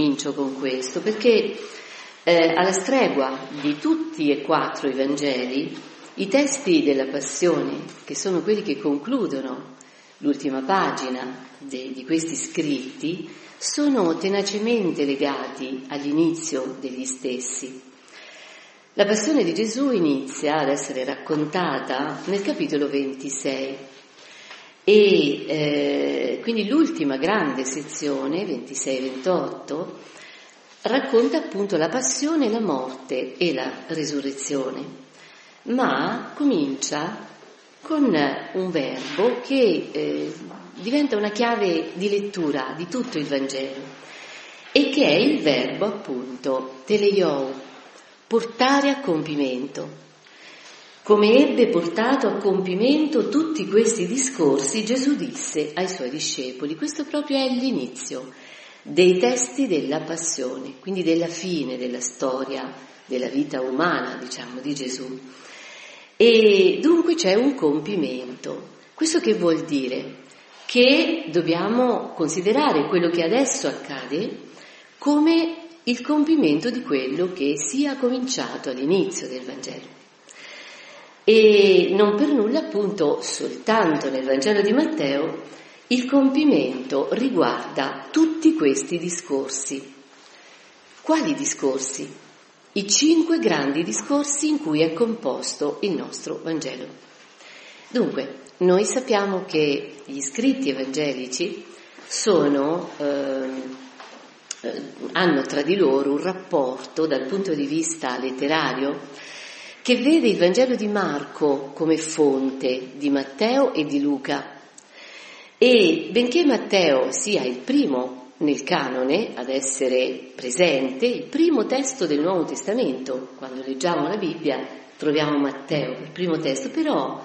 Comincio con questo perché eh, alla stregua di tutti e quattro i Vangeli, i testi della Passione, che sono quelli che concludono l'ultima pagina de, di questi scritti, sono tenacemente legati all'inizio degli stessi. La passione di Gesù inizia ad essere raccontata nel capitolo 26 e eh, quindi l'ultima grande sezione, 26-28, racconta appunto la passione, la morte e la resurrezione, ma comincia con un verbo che eh, diventa una chiave di lettura di tutto il Vangelo e che è il verbo appunto teleiou, portare a compimento. Come ebbe portato a compimento tutti questi discorsi, Gesù disse ai suoi discepoli, questo proprio è l'inizio dei testi della passione, quindi della fine della storia della vita umana, diciamo, di Gesù. E dunque c'è un compimento. Questo che vuol dire? Che dobbiamo considerare quello che adesso accade come il compimento di quello che sia cominciato all'inizio del Vangelo. E non per nulla appunto soltanto nel Vangelo di Matteo il compimento riguarda tutti questi discorsi. Quali discorsi? I cinque grandi discorsi in cui è composto il nostro Vangelo. Dunque, noi sappiamo che gli scritti evangelici sono, eh, hanno tra di loro un rapporto dal punto di vista letterario che vede il Vangelo di Marco come fonte di Matteo e di Luca. E benché Matteo sia il primo nel canone ad essere presente, il primo testo del Nuovo Testamento, quando leggiamo la Bibbia troviamo Matteo, il primo testo, però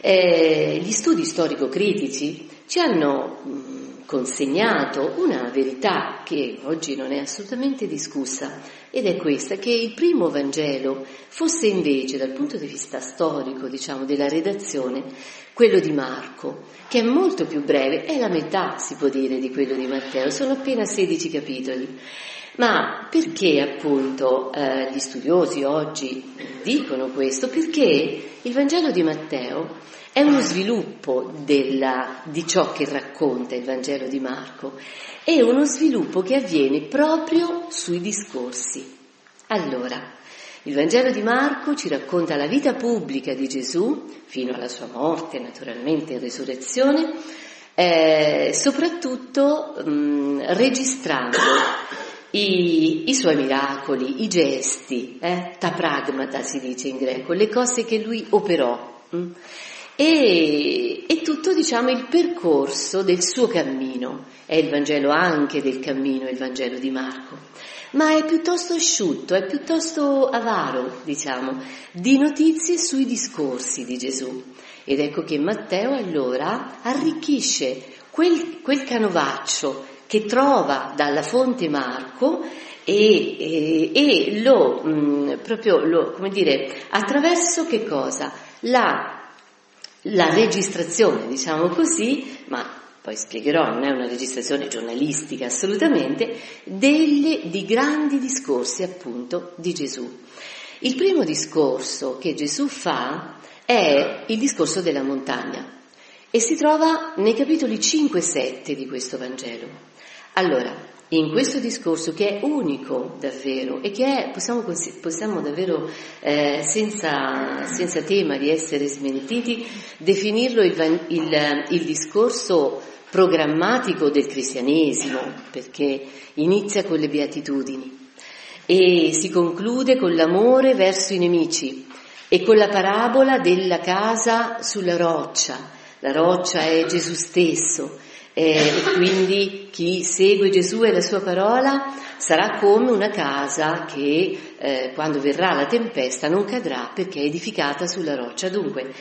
eh, gli studi storico-critici ci hanno mh, consegnato una verità che oggi non è assolutamente discussa ed è questa, che il primo Vangelo fosse invece dal punto di vista storico, diciamo, della redazione, quello di Marco, che è molto più breve, è la metà, si può dire, di quello di Matteo, sono appena 16 capitoli. Ma perché appunto eh, gli studiosi oggi dicono questo? Perché il Vangelo di Matteo è uno sviluppo della, di ciò che racconta il Vangelo di Marco, è uno sviluppo che avviene proprio sui discorsi. Allora, il Vangelo di Marco ci racconta la vita pubblica di Gesù, fino alla sua morte naturalmente in risurrezione, eh, soprattutto mh, registrando i, i, suoi miracoli, i gesti, eh, ta pragmata si dice in greco, le cose che lui operò. Mh? E, e, tutto diciamo il percorso del suo cammino. È il Vangelo anche del cammino, il Vangelo di Marco, ma è piuttosto asciutto, è piuttosto avaro, diciamo, di notizie sui discorsi di Gesù. Ed ecco che Matteo allora arricchisce quel, quel canovaccio che trova dalla fonte Marco e, e, e lo, mh, mm, proprio lo, come dire, attraverso che cosa? La, la registrazione, diciamo così, ma poi spiegherò, non è una registrazione giornalistica assolutamente, delle, di grandi discorsi appunto di Gesù. Il primo discorso che Gesù fa è il discorso della montagna e si trova nei capitoli 5 e 7 di questo Vangelo. Allora, in questo discorso che è unico davvero e che è, possiamo, possiamo davvero eh, senza, senza, tema di essere smentiti, definirlo il, il, il discorso programmatico del cristianesimo, perché inizia con le beatitudini e si conclude con l'amore verso i nemici e con la parabola della casa sulla roccia. La roccia è Gesù stesso e quindi chi segue Gesù e la sua parola sarà come una casa che eh, quando verrà la tempesta non cadrà perché è edificata sulla roccia. Dunque,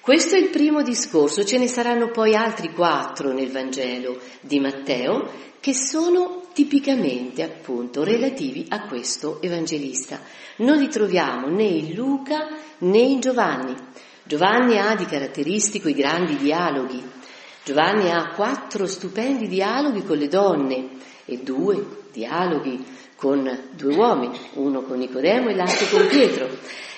questo è il primo discorso, ce ne saranno poi altri quattro nel Vangelo di Matteo che sono tipicamente appunto relativi a questo evangelista. Non li troviamo né in Luca né in Giovanni. Giovanni ha di caratteristico i grandi dialoghi, Giovanni ha quattro stupendi dialoghi con le donne e due dialoghi con due uomini, uno con Nicodemo e l'altro con Pietro.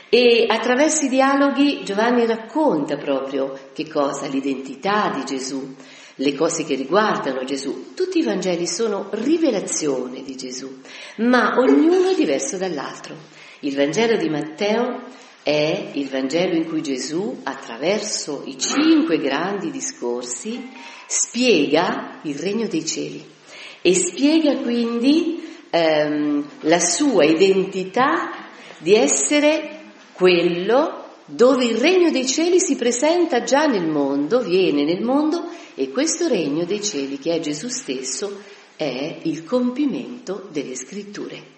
E attraverso i dialoghi Giovanni racconta proprio che cosa? L'identità di Gesù, le cose che riguardano Gesù. Tutti i Vangeli sono rivelazione di Gesù, ma ognuno è diverso dall'altro. Il Vangelo di Matteo è il Vangelo in cui Gesù, attraverso i cinque grandi discorsi, spiega il regno dei cieli e spiega quindi ehm, la sua identità di essere quello dove il regno dei cieli si presenta già nel mondo, viene nel mondo e questo regno dei cieli che è Gesù stesso è il compimento delle scritture.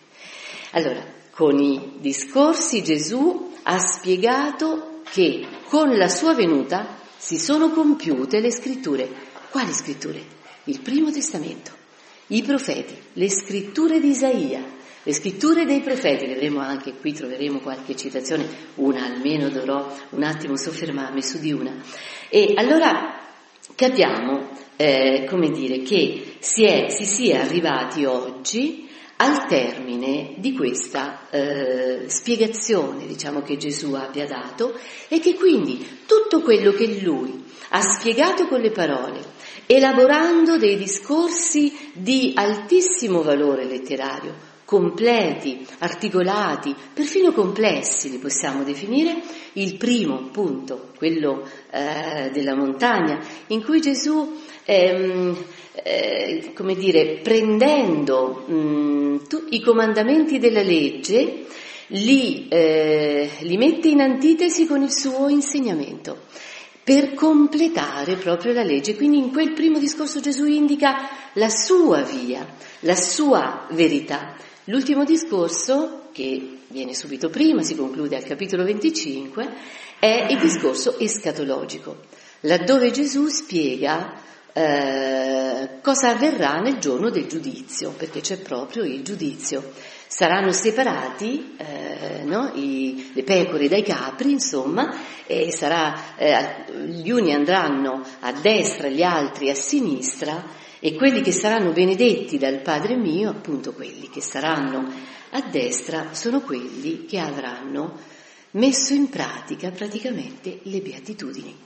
Allora, con i discorsi Gesù ha spiegato che con la sua venuta si sono compiute le scritture. Quali scritture? Il primo testamento, i profeti, le scritture di Isaia, le scritture dei profeti, vedremo anche qui, troveremo qualche citazione, una almeno dovrò un attimo soffermarmi su di una. E allora capiamo, eh, come dire, che si, è, si sia arrivati oggi al termine di questa eh, spiegazione, diciamo, che Gesù abbia dato e che quindi tutto quello che lui ha spiegato con le parole, elaborando dei discorsi di altissimo valore letterario, completi, articolati, perfino complessi li possiamo definire, il primo punto, quello eh, della montagna, in cui Gesù ehm, eh, come dire, prendendo mh, mm, tu, i comandamenti della legge, li, eh, li mette in antitesi con il suo insegnamento per completare proprio la legge. Quindi in quel primo discorso Gesù indica la sua via, la sua verità. L'ultimo discorso, che viene subito prima, si conclude al capitolo 25, è il discorso escatologico, laddove Gesù spiega eh, cosa avverrà nel giorno del giudizio, perché c'è proprio il giudizio. Saranno separati eh, no, i, le pecore dai capri, insomma, e sarà, eh, gli uni andranno a destra, gli altri a sinistra, e quelli che saranno benedetti dal Padre mio, appunto quelli che saranno a destra, sono quelli che avranno messo in pratica praticamente le beatitudini.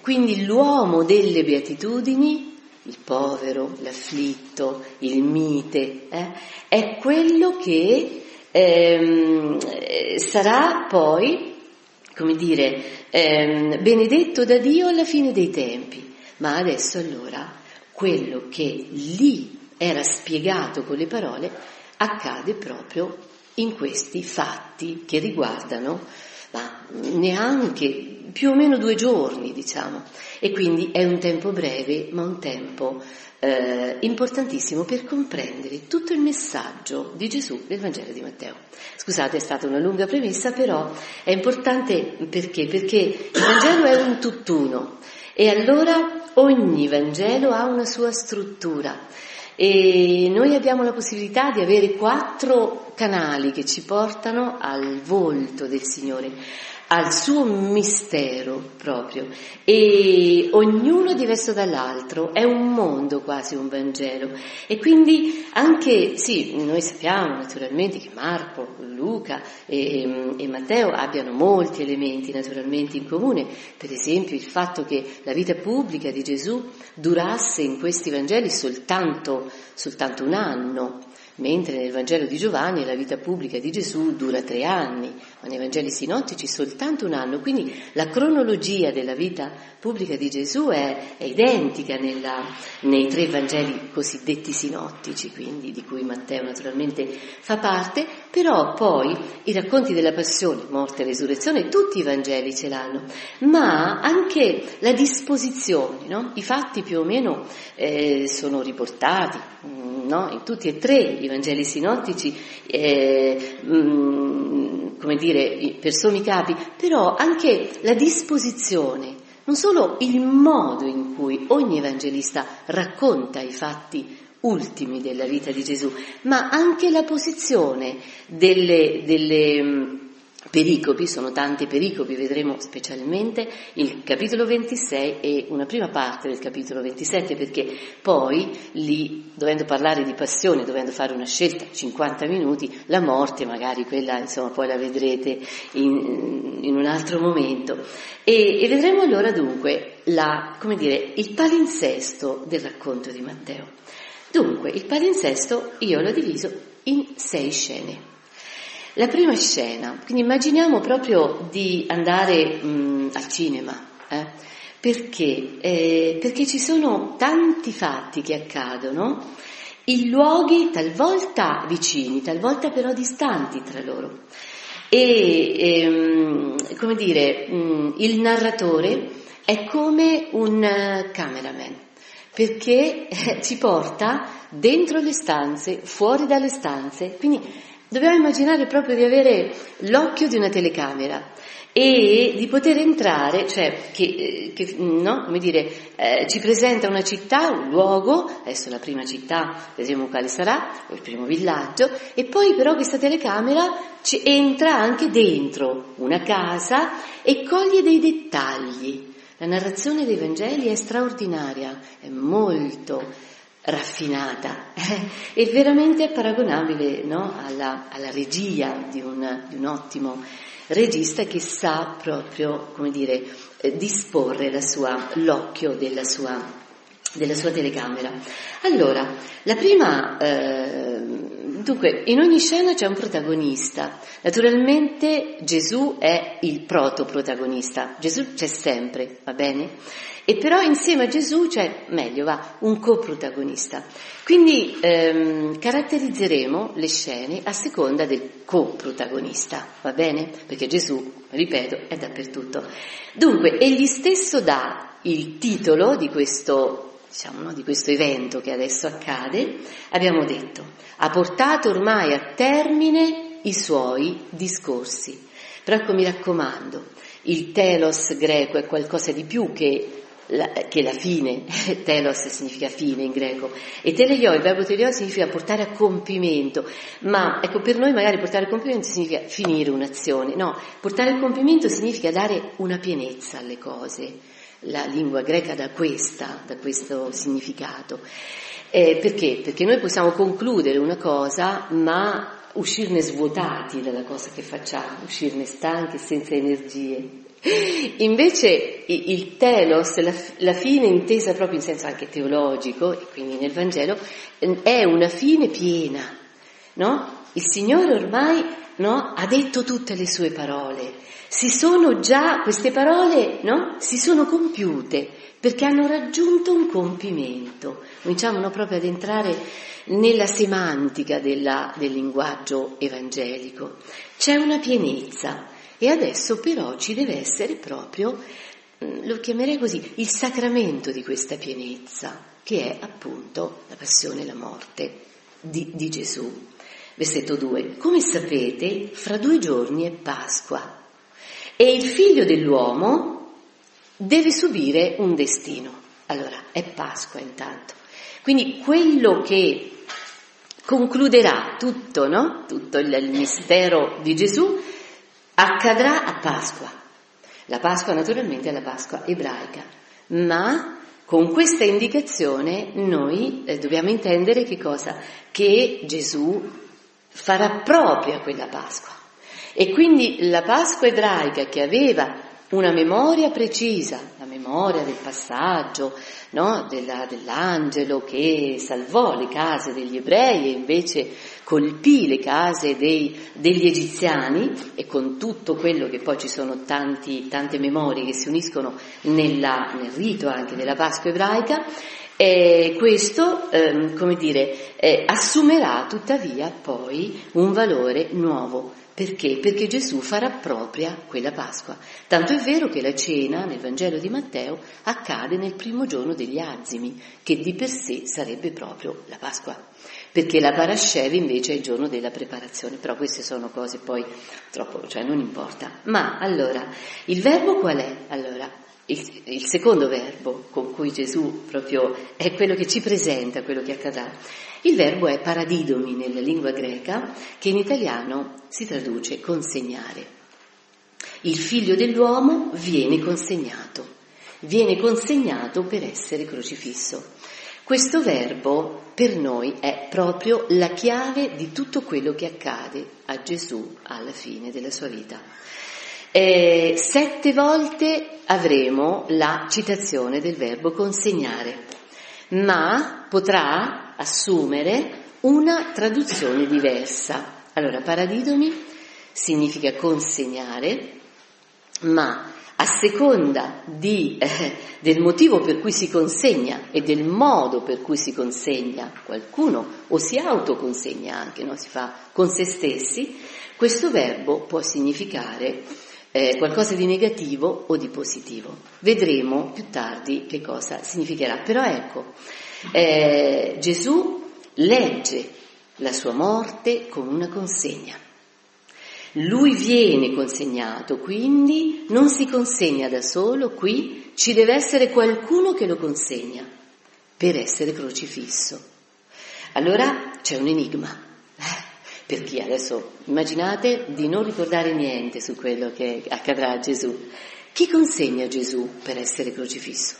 Quindi l'uomo delle beatitudini, il povero, l'afflitto, il mite, eh, è quello che ehm, sarà poi, come dire, ehm, benedetto da Dio alla fine dei tempi. Ma adesso allora quello che lì era spiegato con le parole accade proprio in questi fatti che riguardano ma neanche più o meno due giorni, diciamo, e quindi è un tempo breve, ma un tempo eh, importantissimo per comprendere tutto il messaggio di Gesù nel Vangelo di Matteo. Scusate, è stata una lunga premessa, però è importante perché? Perché il Vangelo è un tutt'uno E allora ogni Vangelo ha una sua struttura e noi abbiamo la possibilità di avere quattro canali che ci portano al volto del Signore al suo mistero proprio. E ognuno diverso dall'altro, è un mondo quasi un Vangelo. E quindi anche, sì, noi sappiamo naturalmente che Marco, Luca e, e Matteo abbiano molti elementi naturalmente in comune, per esempio il fatto che la vita pubblica di Gesù durasse in questi Vangeli soltanto, soltanto un anno, mentre nel Vangelo di Giovanni la vita pubblica di Gesù dura tre anni, ma nei Vangeli sinottici soltanto un anno, quindi la cronologia della vita pubblica di Gesù è, è identica nella, nei tre Vangeli cosiddetti sinottici, quindi di cui Matteo naturalmente fa parte, però poi i racconti della passione, morte e resurrezione, tutti i Vangeli ce l'hanno, ma anche la disposizione, no? i fatti più o meno eh, sono riportati mm, no? in tutti e tre i Vangeli sinottici, eh, mh, mm, come dire, per sommi capi, però anche la disposizione, non solo il modo in cui ogni evangelista racconta i fatti ultimi della vita di Gesù, ma anche la posizione delle, delle mm, pericopi, sono tanti pericopi, vedremo specialmente il capitolo 26 e una prima parte del capitolo 27 perché poi lì, dovendo parlare di passione, dovendo fare una scelta, 50 minuti, la morte magari quella insomma poi la vedrete in, in un altro momento e, e vedremo allora dunque la, dire, il palinsesto del racconto di Matteo. Dunque, il palinsesto io l'ho diviso in sei scene. La prima scena, quindi immaginiamo proprio di andare mh, al cinema, eh? perché? Eh, perché ci sono tanti fatti che accadono in luoghi talvolta vicini, talvolta però distanti tra loro. E, ehm, come dire, mh, il narratore è come un cameraman, perché eh, ci porta dentro le stanze, fuori dalle stanze, quindi Dobbiamo immaginare proprio di avere l'occhio di una telecamera e di poter entrare, cioè che, eh, che no, come dire, eh, ci presenta una città, un luogo, adesso la prima città, vedremo quale sarà, o il primo villaggio, e poi però questa telecamera ci entra anche dentro una casa e coglie dei dettagli. La narrazione dei Vangeli è straordinaria, è molto raffinata e veramente paragonabile no? alla, alla, regia di un, di un, ottimo regista che sa proprio, come dire, eh, disporre sua, l'occhio della sua, della sua, telecamera. Allora, la prima, eh, dunque, in ogni scena c'è un protagonista. Naturalmente Gesù è il protoprotagonista, Gesù c'è sempre, va bene? E però insieme a Gesù c'è, meglio va, un coprotagonista. Quindi ehm, caratterizzeremo le scene a seconda del coprotagonista, va bene? Perché Gesù, ripeto, è dappertutto. Dunque, egli stesso dà il titolo di questo, diciamo, no, di questo evento che adesso accade, abbiamo detto, ha portato ormai a termine i suoi discorsi. Però ecco mi raccomando, il telos greco è qualcosa di più che la, che la fine, telos significa fine in greco, e teleioi, il verbo teleioi significa portare a compimento, ma ecco per noi magari portare a compimento significa finire un'azione, no, portare a compimento significa dare una pienezza alle cose, la lingua greca dà questa, da questo significato. Eh, perché? Perché noi possiamo concludere una cosa, ma uscirne svuotati dalla cosa che facciamo, uscirne stanchi, senza energie. Invece il telos, la, la, fine intesa proprio in senso anche teologico, e quindi nel Vangelo, è una fine piena, no? Il Signore ormai no, ha detto tutte le sue parole, si sono già, queste parole no, si sono compiute perché hanno raggiunto un compimento. Cominciamo proprio ad entrare nella semantica della, del linguaggio evangelico. C'è una pienezza, e adesso però ci deve essere proprio, mm, lo chiamerei così, il sacramento di questa pienezza, che è appunto la passione e la morte di, di Gesù. Versetto 2. Come sapete, fra due giorni è Pasqua e il figlio dell'uomo deve subire un destino. Allora, è Pasqua intanto. Quindi quello che concluderà tutto, no? tutto il, il mistero di Gesù accadrà a Pasqua. La Pasqua naturalmente è la Pasqua ebraica, ma con questa indicazione noi eh, dobbiamo intendere che cosa? Che Gesù farà propria quella Pasqua. E quindi la Pasqua ebraica che aveva una memoria precisa, la memoria del passaggio no? Della, dell'angelo che salvò le case degli ebrei e invece colpì le case dei, degli egiziani e con tutto quello che poi ci sono tanti, tante memorie che si uniscono nella, nel rito anche della Pasqua ebraica, e questo, ehm, come dire, eh, assumerà tuttavia poi un valore nuovo perché? Perché Gesù farà propria quella Pasqua. Tanto è vero che la cena nel Vangelo di Matteo accade nel primo giorno degli azimi, che di per sé sarebbe proprio la Pasqua. Perché la Parascev invece è il giorno della preparazione, però queste sono cose poi troppo, cioè non importa. Ma allora, il verbo qual è? Allora, il, il, secondo verbo con cui Gesù proprio è quello che ci presenta quello che accadrà. Il verbo è paradidomi nella lingua greca, che in italiano si traduce consegnare. Il figlio dell'uomo viene consegnato, viene consegnato per essere crocifisso. Questo verbo per noi è proprio la chiave di tutto quello che accade a Gesù alla fine della sua vita. Eh, sette volte avremo la citazione del verbo consegnare, ma potrà assumere una traduzione diversa. Allora, paradidomi significa consegnare, ma a seconda di, eh, del motivo per cui si consegna e del modo per cui si consegna qualcuno o si autoconsegna anche, no? si fa con se stessi, questo verbo può significare eh, qualcosa di negativo o di positivo. Vedremo più tardi che cosa significherà. Però ecco, eh, Gesù legge la sua morte con una consegna. Lui viene consegnato, quindi non si consegna da solo, qui ci deve essere qualcuno che lo consegna per essere crocifisso. Allora c'è un enigma. Per chi adesso immaginate di non ricordare niente su quello che accadrà a Gesù. Chi consegna Gesù per essere crocifisso?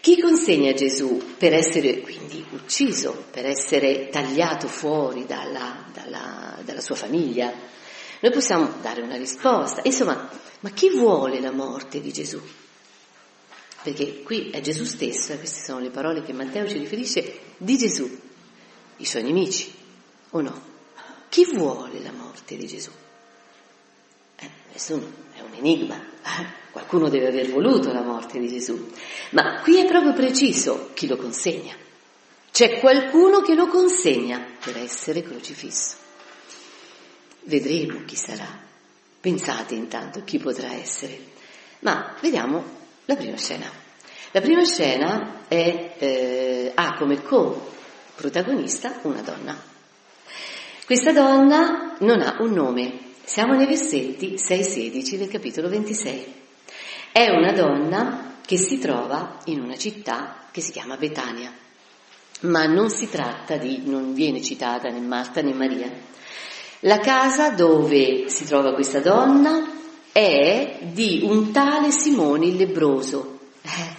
Chi consegna Gesù per essere quindi ucciso, per essere tagliato fuori dalla, dalla, dalla sua famiglia? Noi possiamo dare una risposta. Insomma, ma chi vuole la morte di Gesù? Perché qui è Gesù stesso, e queste sono le parole che Matteo ci riferisce di Gesù, i suoi nemici, o no? Chi vuole la morte di Gesù? Eh, nessuno, è un enigma. Qualcuno deve aver voluto la morte di Gesù. Ma qui è proprio preciso chi lo consegna. C'è qualcuno che lo consegna per essere crocifisso. Vedremo chi sarà. Pensate intanto chi potrà essere. Ma vediamo la prima scena. La prima scena è, eh, ha come co-protagonista una donna. Questa donna non ha un nome, siamo nei versetti 6-16 del capitolo 26. È una donna che si trova in una città che si chiama Betania, ma non si tratta di, non viene citata né Marta né Maria. La casa dove si trova questa donna è di un tale Simone il lebroso. Eh,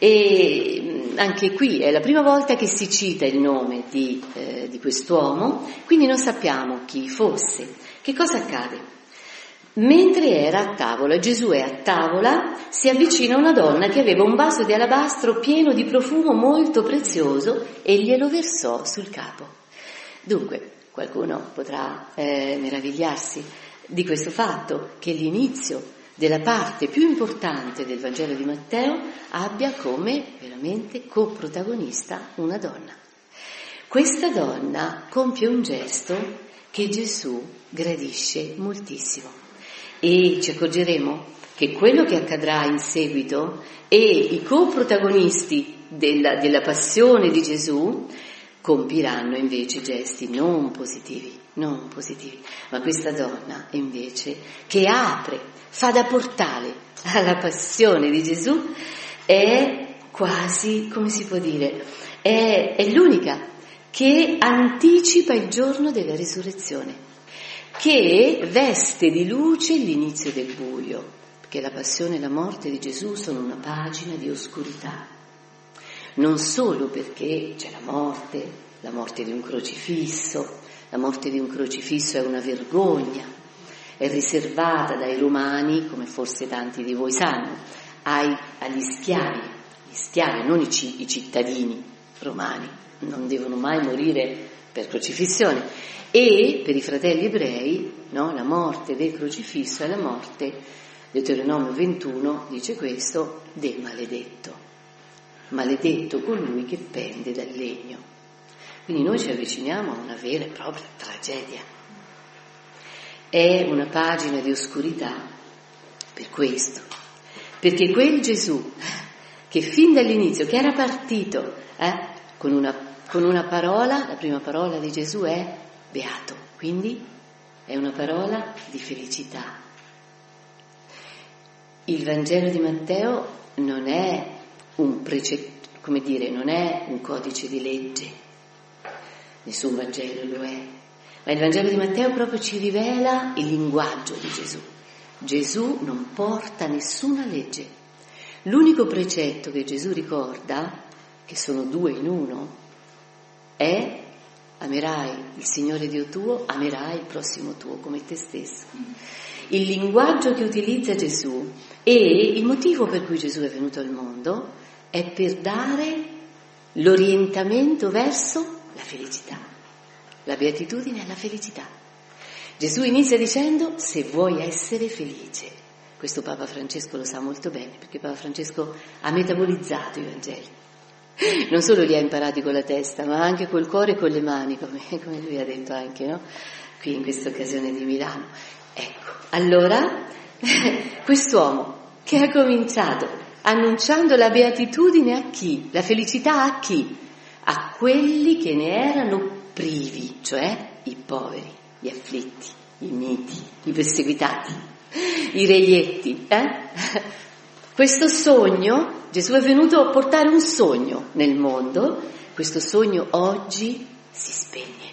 e anche qui è la prima volta che si cita il nome di, eh, di quest'uomo, quindi non sappiamo chi fosse. Che cosa accade? Mentre era a tavola, Gesù è a tavola, si avvicina una donna che aveva un vaso di alabastro pieno di profumo molto prezioso e glielo versò sul capo. Dunque, qualcuno potrà eh, meravigliarsi di questo fatto che l'inizio della parte più importante del Vangelo di Matteo abbia come veramente coprotagonista una donna. Questa donna compie un gesto che Gesù gradisce moltissimo e ci accorgeremo che quello che accadrà in seguito e i coprotagonisti della, della passione di Gesù compiranno invece gesti non positivi, non positivi. Ma questa donna invece che apre, fa da portale alla passione di Gesù, è quasi, come si può dire, è, è l'unica che anticipa il giorno della risurrezione, che veste di luce l'inizio del buio, perché la passione e la morte di Gesù sono una pagina di oscurità non solo perché c'è la morte, la morte di un crocifisso, la morte di un crocifisso è una vergogna, è riservata dai romani, come forse tanti di voi sanno, ai, agli schiavi, gli schiavi, non i, i cittadini romani, non devono mai morire per crocifissione. E per i fratelli ebrei, no, la morte del crocifisso è la morte, Deuteronomio 21 dice questo, del maledetto maledetto colui che pende dal legno. Quindi noi ci avviciniamo a una vera e propria tragedia. È una pagina di oscurità per questo, perché quel Gesù che fin dall'inizio, che era partito eh, con, una, con una parola, la prima parola di Gesù è beato, quindi è una parola di felicità. Il Vangelo di Matteo non è un precetto, come dire, non è un codice di legge, nessun Vangelo lo è, ma il Vangelo di Matteo proprio ci rivela il linguaggio di Gesù. Gesù non porta nessuna legge. L'unico precetto che Gesù ricorda, che sono due in uno, è amerai il Signore Dio tuo, amerai il prossimo tuo come te stesso. Il linguaggio che utilizza Gesù e il motivo per cui Gesù è venuto al mondo è per dare l'orientamento verso la felicità. La beatitudine è la felicità. Gesù inizia dicendo se vuoi essere felice. Questo Papa Francesco lo sa molto bene perché Papa Francesco ha metabolizzato i Vangeli. Non solo li ha imparati con la testa, ma anche col cuore e con le mani, come, come lui ha detto anche, no? Qui in questa occasione di Milano. Ecco, allora, quest'uomo che ha cominciato annunciando la beatitudine a chi? La felicità a chi? A quelli che ne erano privi, cioè i poveri, gli afflitti, i miti, i perseguitati, i reietti. Eh? Questo sogno, Gesù è venuto a portare un sogno nel mondo, questo sogno oggi si spegne.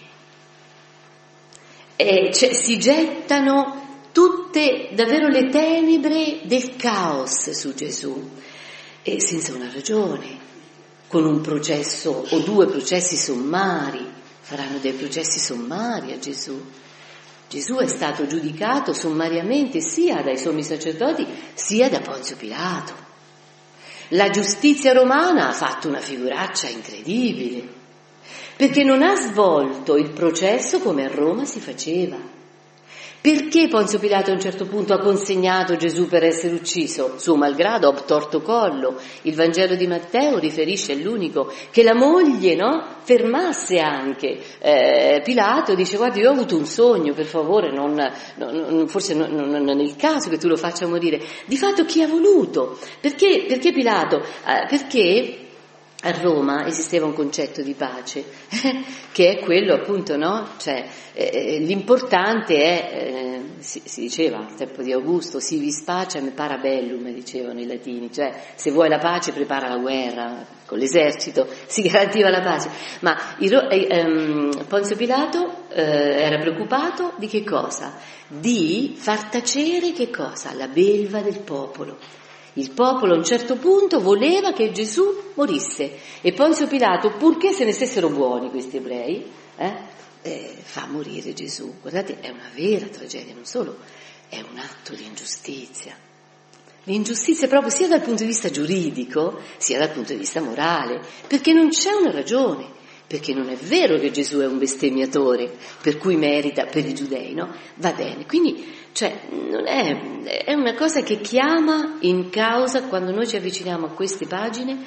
E cioè, si gettano tutte davvero le tenebre del caos su Gesù e senza una ragione, con un processo o due processi sommari, faranno dei processi sommari a Gesù. Gesù è stato giudicato sommariamente sia dai sommi sacerdoti sia da Ponzio Pilato. La giustizia romana ha fatto una figuraccia incredibile, perché non ha svolto il processo come a Roma si faceva. Perché Ponzio Pilato a un certo punto ha consegnato Gesù per essere ucciso? Suo malgrado, obtorto collo. Il Vangelo di Matteo riferisce all'unico che la moglie no, fermasse anche eh, Pilato dice guarda io ho avuto un sogno, per favore, non, non, forse non, non, è il caso che tu lo faccia morire. Di fatto chi ha voluto? Perché, perché Pilato? Eh, perché a Roma esisteva un concetto di pace, che è quello appunto, no? Cioè, eh, eh, l'importante è, eh, si, si, diceva al tempo di Augusto, si vis pacem parabellum, dicevano i latini, cioè se vuoi la pace prepara la guerra, con l'esercito si garantiva la pace. Ma eh, ehm, Ponzio Pilato eh, era preoccupato di che cosa? Di far tacere che cosa? La belva del popolo. Il popolo a un certo punto voleva che Gesù morisse e Ponzio Pilato, purché se ne stessero buoni questi ebrei, eh, eh, fa morire Gesù. Guardate, è una vera tragedia, non solo è un atto di ingiustizia. L'ingiustizia proprio sia dal punto di vista giuridico, sia dal punto di vista morale, perché non c'è una ragione, perché non è vero che Gesù è un bestemmiatore, per cui merita per i giudei, no? Va bene, quindi cioè, è, è una cosa che chiama in causa quando noi ci avviciniamo a queste pagine,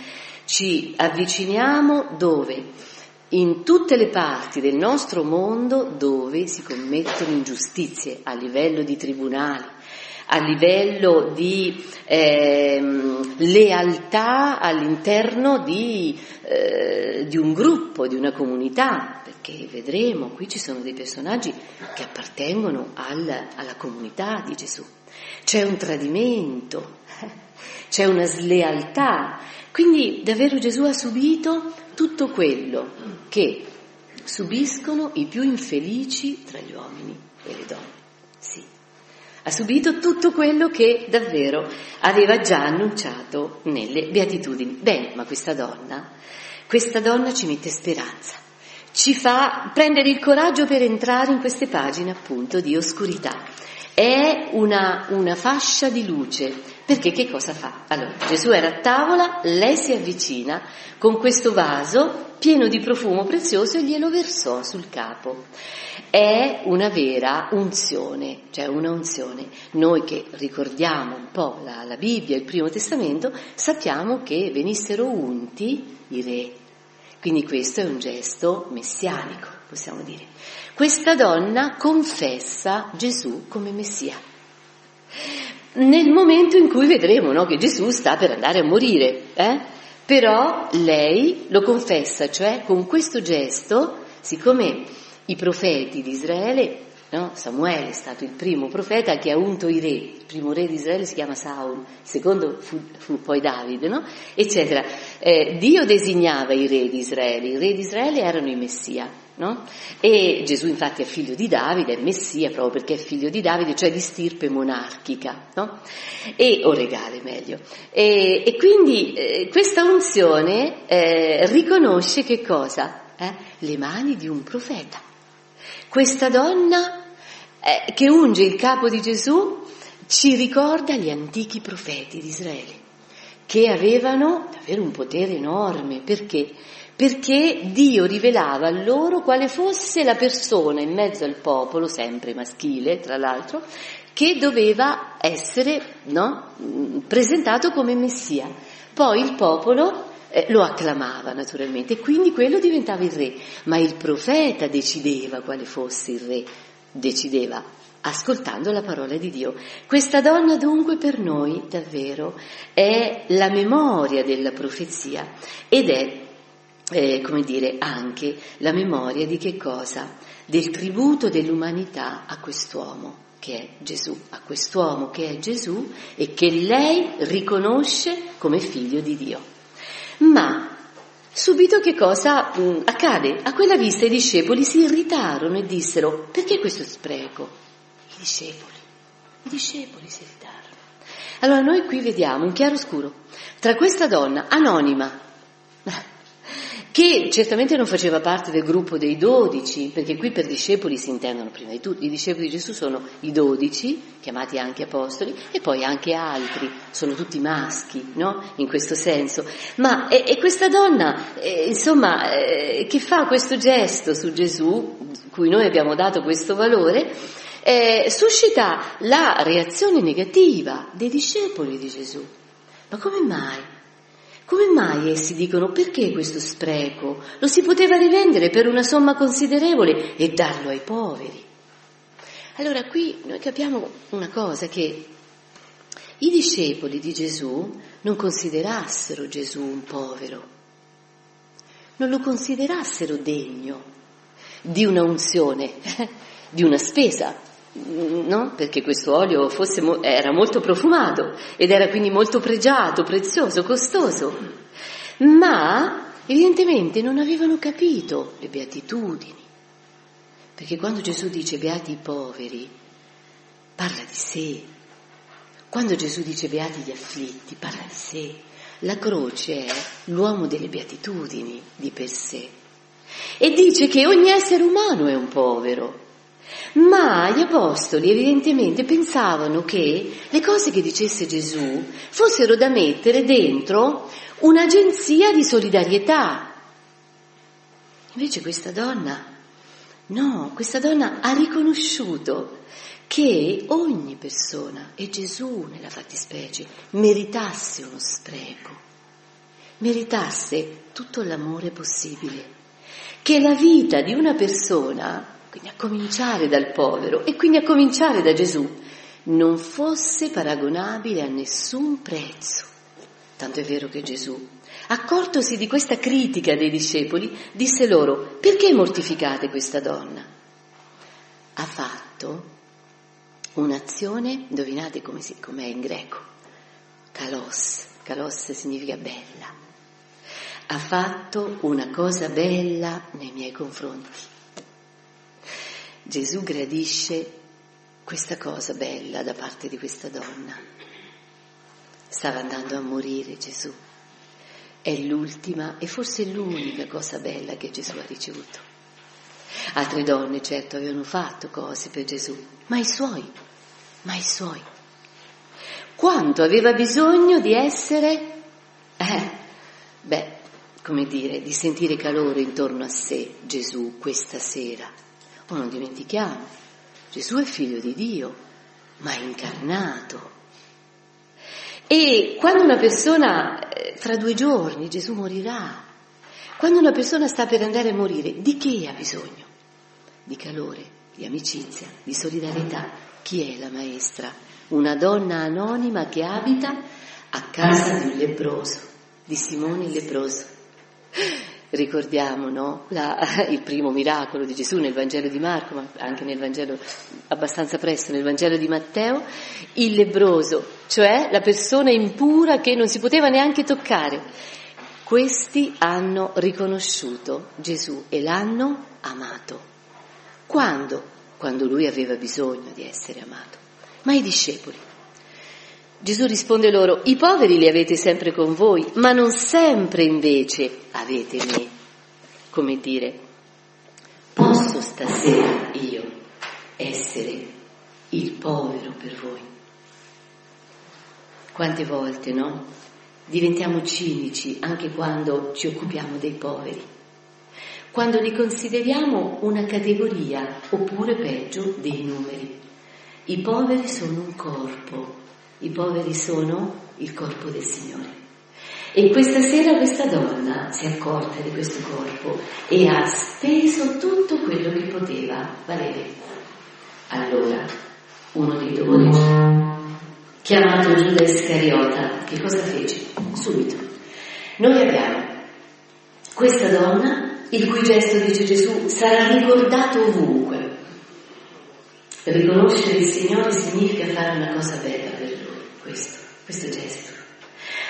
ci avviciniamo dove? In tutte le parti del nostro mondo dove si commettono ingiustizie a livello di tribunali, a livello di eh, lealtà all'interno di, eh, di un gruppo, di una comunità, perché vedremo, qui ci sono dei personaggi che appartengono al, alla comunità di Gesù. C'è un tradimento, c'è una slealtà, quindi davvero Gesù ha subito tutto quello che subiscono i più infelici tra gli uomini e le donne. Ha subito tutto quello che davvero aveva già annunciato nelle beatitudini. Bene, ma questa donna, questa donna ci mette speranza, ci fa prendere il coraggio per entrare in queste pagine appunto di oscurità. È una, una fascia di luce perché che cosa fa? Allora, Gesù era a tavola, lei si avvicina con questo vaso pieno di profumo prezioso e glielo versò sul capo. È una vera unzione, cioè una unzione. Noi che ricordiamo un po' la, la Bibbia, il Primo Testamento, sappiamo che venissero unti i re. Quindi questo è un gesto messianico, possiamo dire. Questa donna confessa Gesù come Messia nel momento in cui vedremo no, che Gesù sta per andare a morire. Eh? Però lei lo confessa, cioè con questo gesto, siccome i profeti di Israele, no, Samuele è stato il primo profeta che ha unto i re, il primo re di Israele si chiama Saul, il secondo fu, fu poi Davide, no? eccetera. Eh, Dio designava i re di Israele, i re di Israele erano i Messia, No? E Gesù infatti è figlio di Davide, è Messia proprio perché è figlio di Davide, cioè di stirpe monarchica, no? e, o regale meglio. E, e quindi eh, questa unzione eh, riconosce che cosa? Eh? Le mani di un profeta. Questa donna eh, che unge il capo di Gesù ci ricorda gli antichi profeti di Israele, che avevano davvero un potere enorme, perché? Perché Dio rivelava loro quale fosse la persona in mezzo al popolo, sempre maschile tra l'altro, che doveva essere no, presentato come Messia. Poi il popolo eh, lo acclamava naturalmente e quindi quello diventava il re, ma il profeta decideva quale fosse il re, decideva ascoltando la parola di Dio. Questa donna dunque per noi davvero è la memoria della profezia ed è eh, come dire, anche la memoria di che cosa? Del tributo dell'umanità a quest'uomo che è Gesù, a quest'uomo che è Gesù e che lei riconosce come figlio di Dio. Ma subito che cosa mh, mm, accade? A quella vista i discepoli si irritarono e dissero perché questo spreco? I discepoli, i discepoli si irritarono. Allora noi qui vediamo un chiaroscuro tra questa donna anonima, che certamente non faceva parte del gruppo dei dodici, perché qui per discepoli si intendono prima di tutto, i discepoli di Gesù sono i dodici, chiamati anche apostoli, e poi anche altri, sono tutti maschi, no? In questo senso. Ma e, e questa donna, eh, insomma, eh, che fa questo gesto su Gesù, cui noi abbiamo dato questo valore, eh, suscita la reazione negativa dei discepoli di Gesù. Ma come mai? Come mai essi dicono perché questo spreco? Lo si poteva rivendere per una somma considerevole e darlo ai poveri. Allora qui noi capiamo una cosa, che i discepoli di Gesù non considerassero Gesù un povero, non lo considerassero degno di una unzione, di una spesa, no? perché questo olio fosse, era molto profumato ed era quindi molto pregiato, prezioso, costoso, ma evidentemente non avevano capito le beatitudini, perché quando Gesù dice beati i poveri, parla di sé, quando Gesù dice beati gli afflitti, parla di sé, la croce è l'uomo delle beatitudini di per sé. E dice che ogni essere umano è un povero, ma gli apostoli evidentemente pensavano che le cose che dicesse Gesù fossero da mettere dentro un'agenzia di solidarietà. Invece questa donna, no, questa donna ha riconosciuto che ogni persona, e Gesù nella fattispecie, meritasse uno spreco, meritasse tutto l'amore possibile, che la vita di una persona quindi a cominciare dal povero e quindi a cominciare da Gesù, non fosse paragonabile a nessun prezzo. Tanto è vero che Gesù, accortosi di questa critica dei discepoli, disse loro, perché mortificate questa donna? Ha fatto un'azione, indovinate come si, com'è in greco, kalos, kalos significa bella, ha fatto una cosa bella nei miei confronti. Gesù gradisce questa cosa bella da parte di questa donna. Stava andando a morire Gesù. È l'ultima e forse l'unica cosa bella che Gesù ha ricevuto. Altre donne certo avevano fatto cose per Gesù, ma i suoi, ma i suoi. Quanto aveva bisogno di essere, eh, beh, come dire, di sentire calore intorno a sé Gesù questa sera. O non dimentichiamo, Gesù è figlio di Dio, ma è incarnato. E quando una persona, eh, fra due giorni Gesù morirà, quando una persona sta per andare a morire, di che ha bisogno? Di calore, di amicizia, di solidarietà. Chi è la maestra? Una donna anonima che abita a casa di un lebroso, di Simone il lebroso. Ricordiamo no? La, il primo miracolo di Gesù nel Vangelo di Marco, ma anche nel Vangelo abbastanza presto, nel Vangelo di Matteo, il lebroso, cioè la persona impura che non si poteva neanche toccare. Questi hanno riconosciuto Gesù e l'hanno amato. Quando? Quando lui aveva bisogno di essere amato. Ma i discepoli? Gesù risponde loro, i poveri li avete sempre con voi, ma non sempre invece avete me. Come dire, posso stasera io essere il povero per voi? Quante volte, no? Diventiamo cinici anche quando ci occupiamo dei poveri, quando li consideriamo una categoria oppure peggio dei numeri. I poveri sono un corpo, i poveri sono il corpo del Signore. E questa sera questa donna si è accorta di questo corpo e ha speso tutto quello che poteva valere. Allora, uno dei dodici, chiamato Giuda Iscariota, che cosa fece? Subito. Noi abbiamo questa donna, il cui gesto, dice Gesù, sarà ricordato ovunque. Riconoscere il Signore significa fare una cosa bella questo, questo gesto.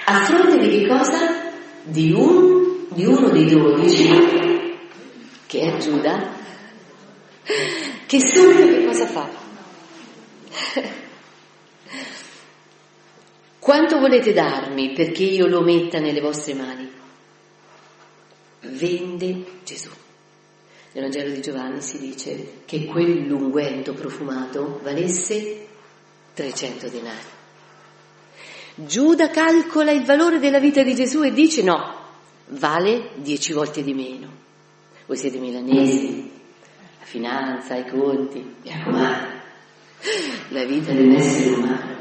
A fronte di che cosa? Di, un, di uno dei dodici, che è Giuda, che subito che cosa fa? Quanto volete darmi perché io lo metta nelle vostre mani? Vende Gesù. Nel Vangelo di Giovanni si dice che quell'unguento profumato valesse 300 denari. Giuda calcola il valore della vita di Gesù e dice no, vale dieci volte di meno. Voi siete milanesi, la finanza, i conti, mi raccomando, la vita dell'essere umano.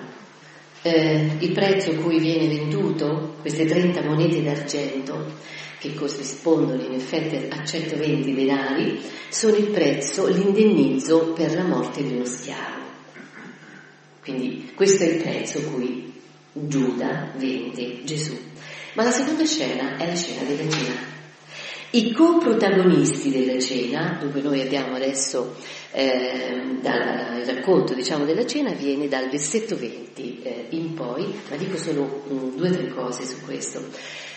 Eh, il prezzo a cui viene venduto queste 30 monete d'argento, che corrispondono in effetti a 120 denari, sono il prezzo, l'indennizzo per la morte uno schiavo. Quindi questo è il prezzo a cui Giuda vende Gesù. Ma la seconda scena è la scena della cena. I coprotagonisti della cena, dove noi abbiamo adesso eh, dal, il racconto diciamo, della cena, viene dal versetto 20 eh, in poi, ma dico solo um, due o tre cose su questo.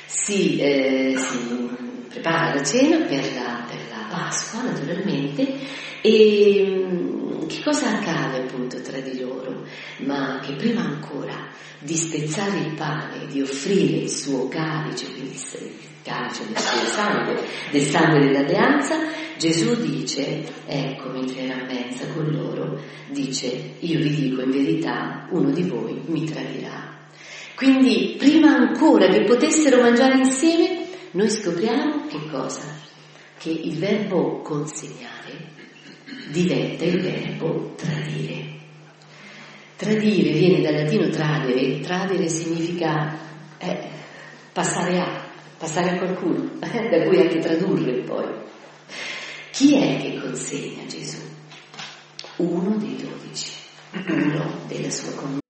Si, eh, si prepara la cena per la, per la Pasqua, naturalmente, e um, che cosa accade appunto tra di loro? Ma che prima ancora di spezzare il pane, di offrire il suo calice, quindi il calice del suo sangue, del sangue dell'alleanza, Gesù dice, ecco mentre era a mezza con loro, dice, io vi dico in verità, uno di voi mi tradirà. Quindi prima ancora che potessero mangiare insieme, noi scopriamo che cosa? Che il verbo consegnare diventa il verbo tradire. Tradire viene dal latino tradere, tradere significa eh, passare a, passare a qualcuno, da cui anche tradurre poi. Chi è che consegna Gesù? Uno dei dodici. uno della sua comunità.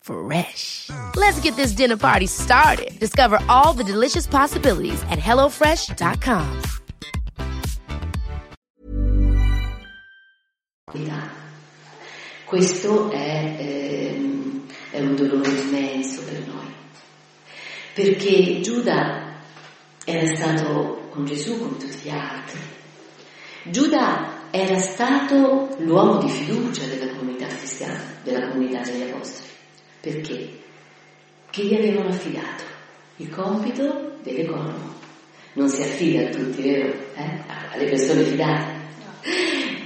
Fresh. Let's get this dinner party started. Discover all the delicious possibilities at hellofresh.com. Questo è, ehm, è un dolore immenso per noi, perché Giuda era stato con Gesù come tutti gli altri. Giuda era stato l'uomo di fiducia della comunità cristiana, della comunità degli apostoli. Perché? Che gli avevano affidato il compito dell'economo. Non si affida a tutti, vero? Eh? Alle persone fidate.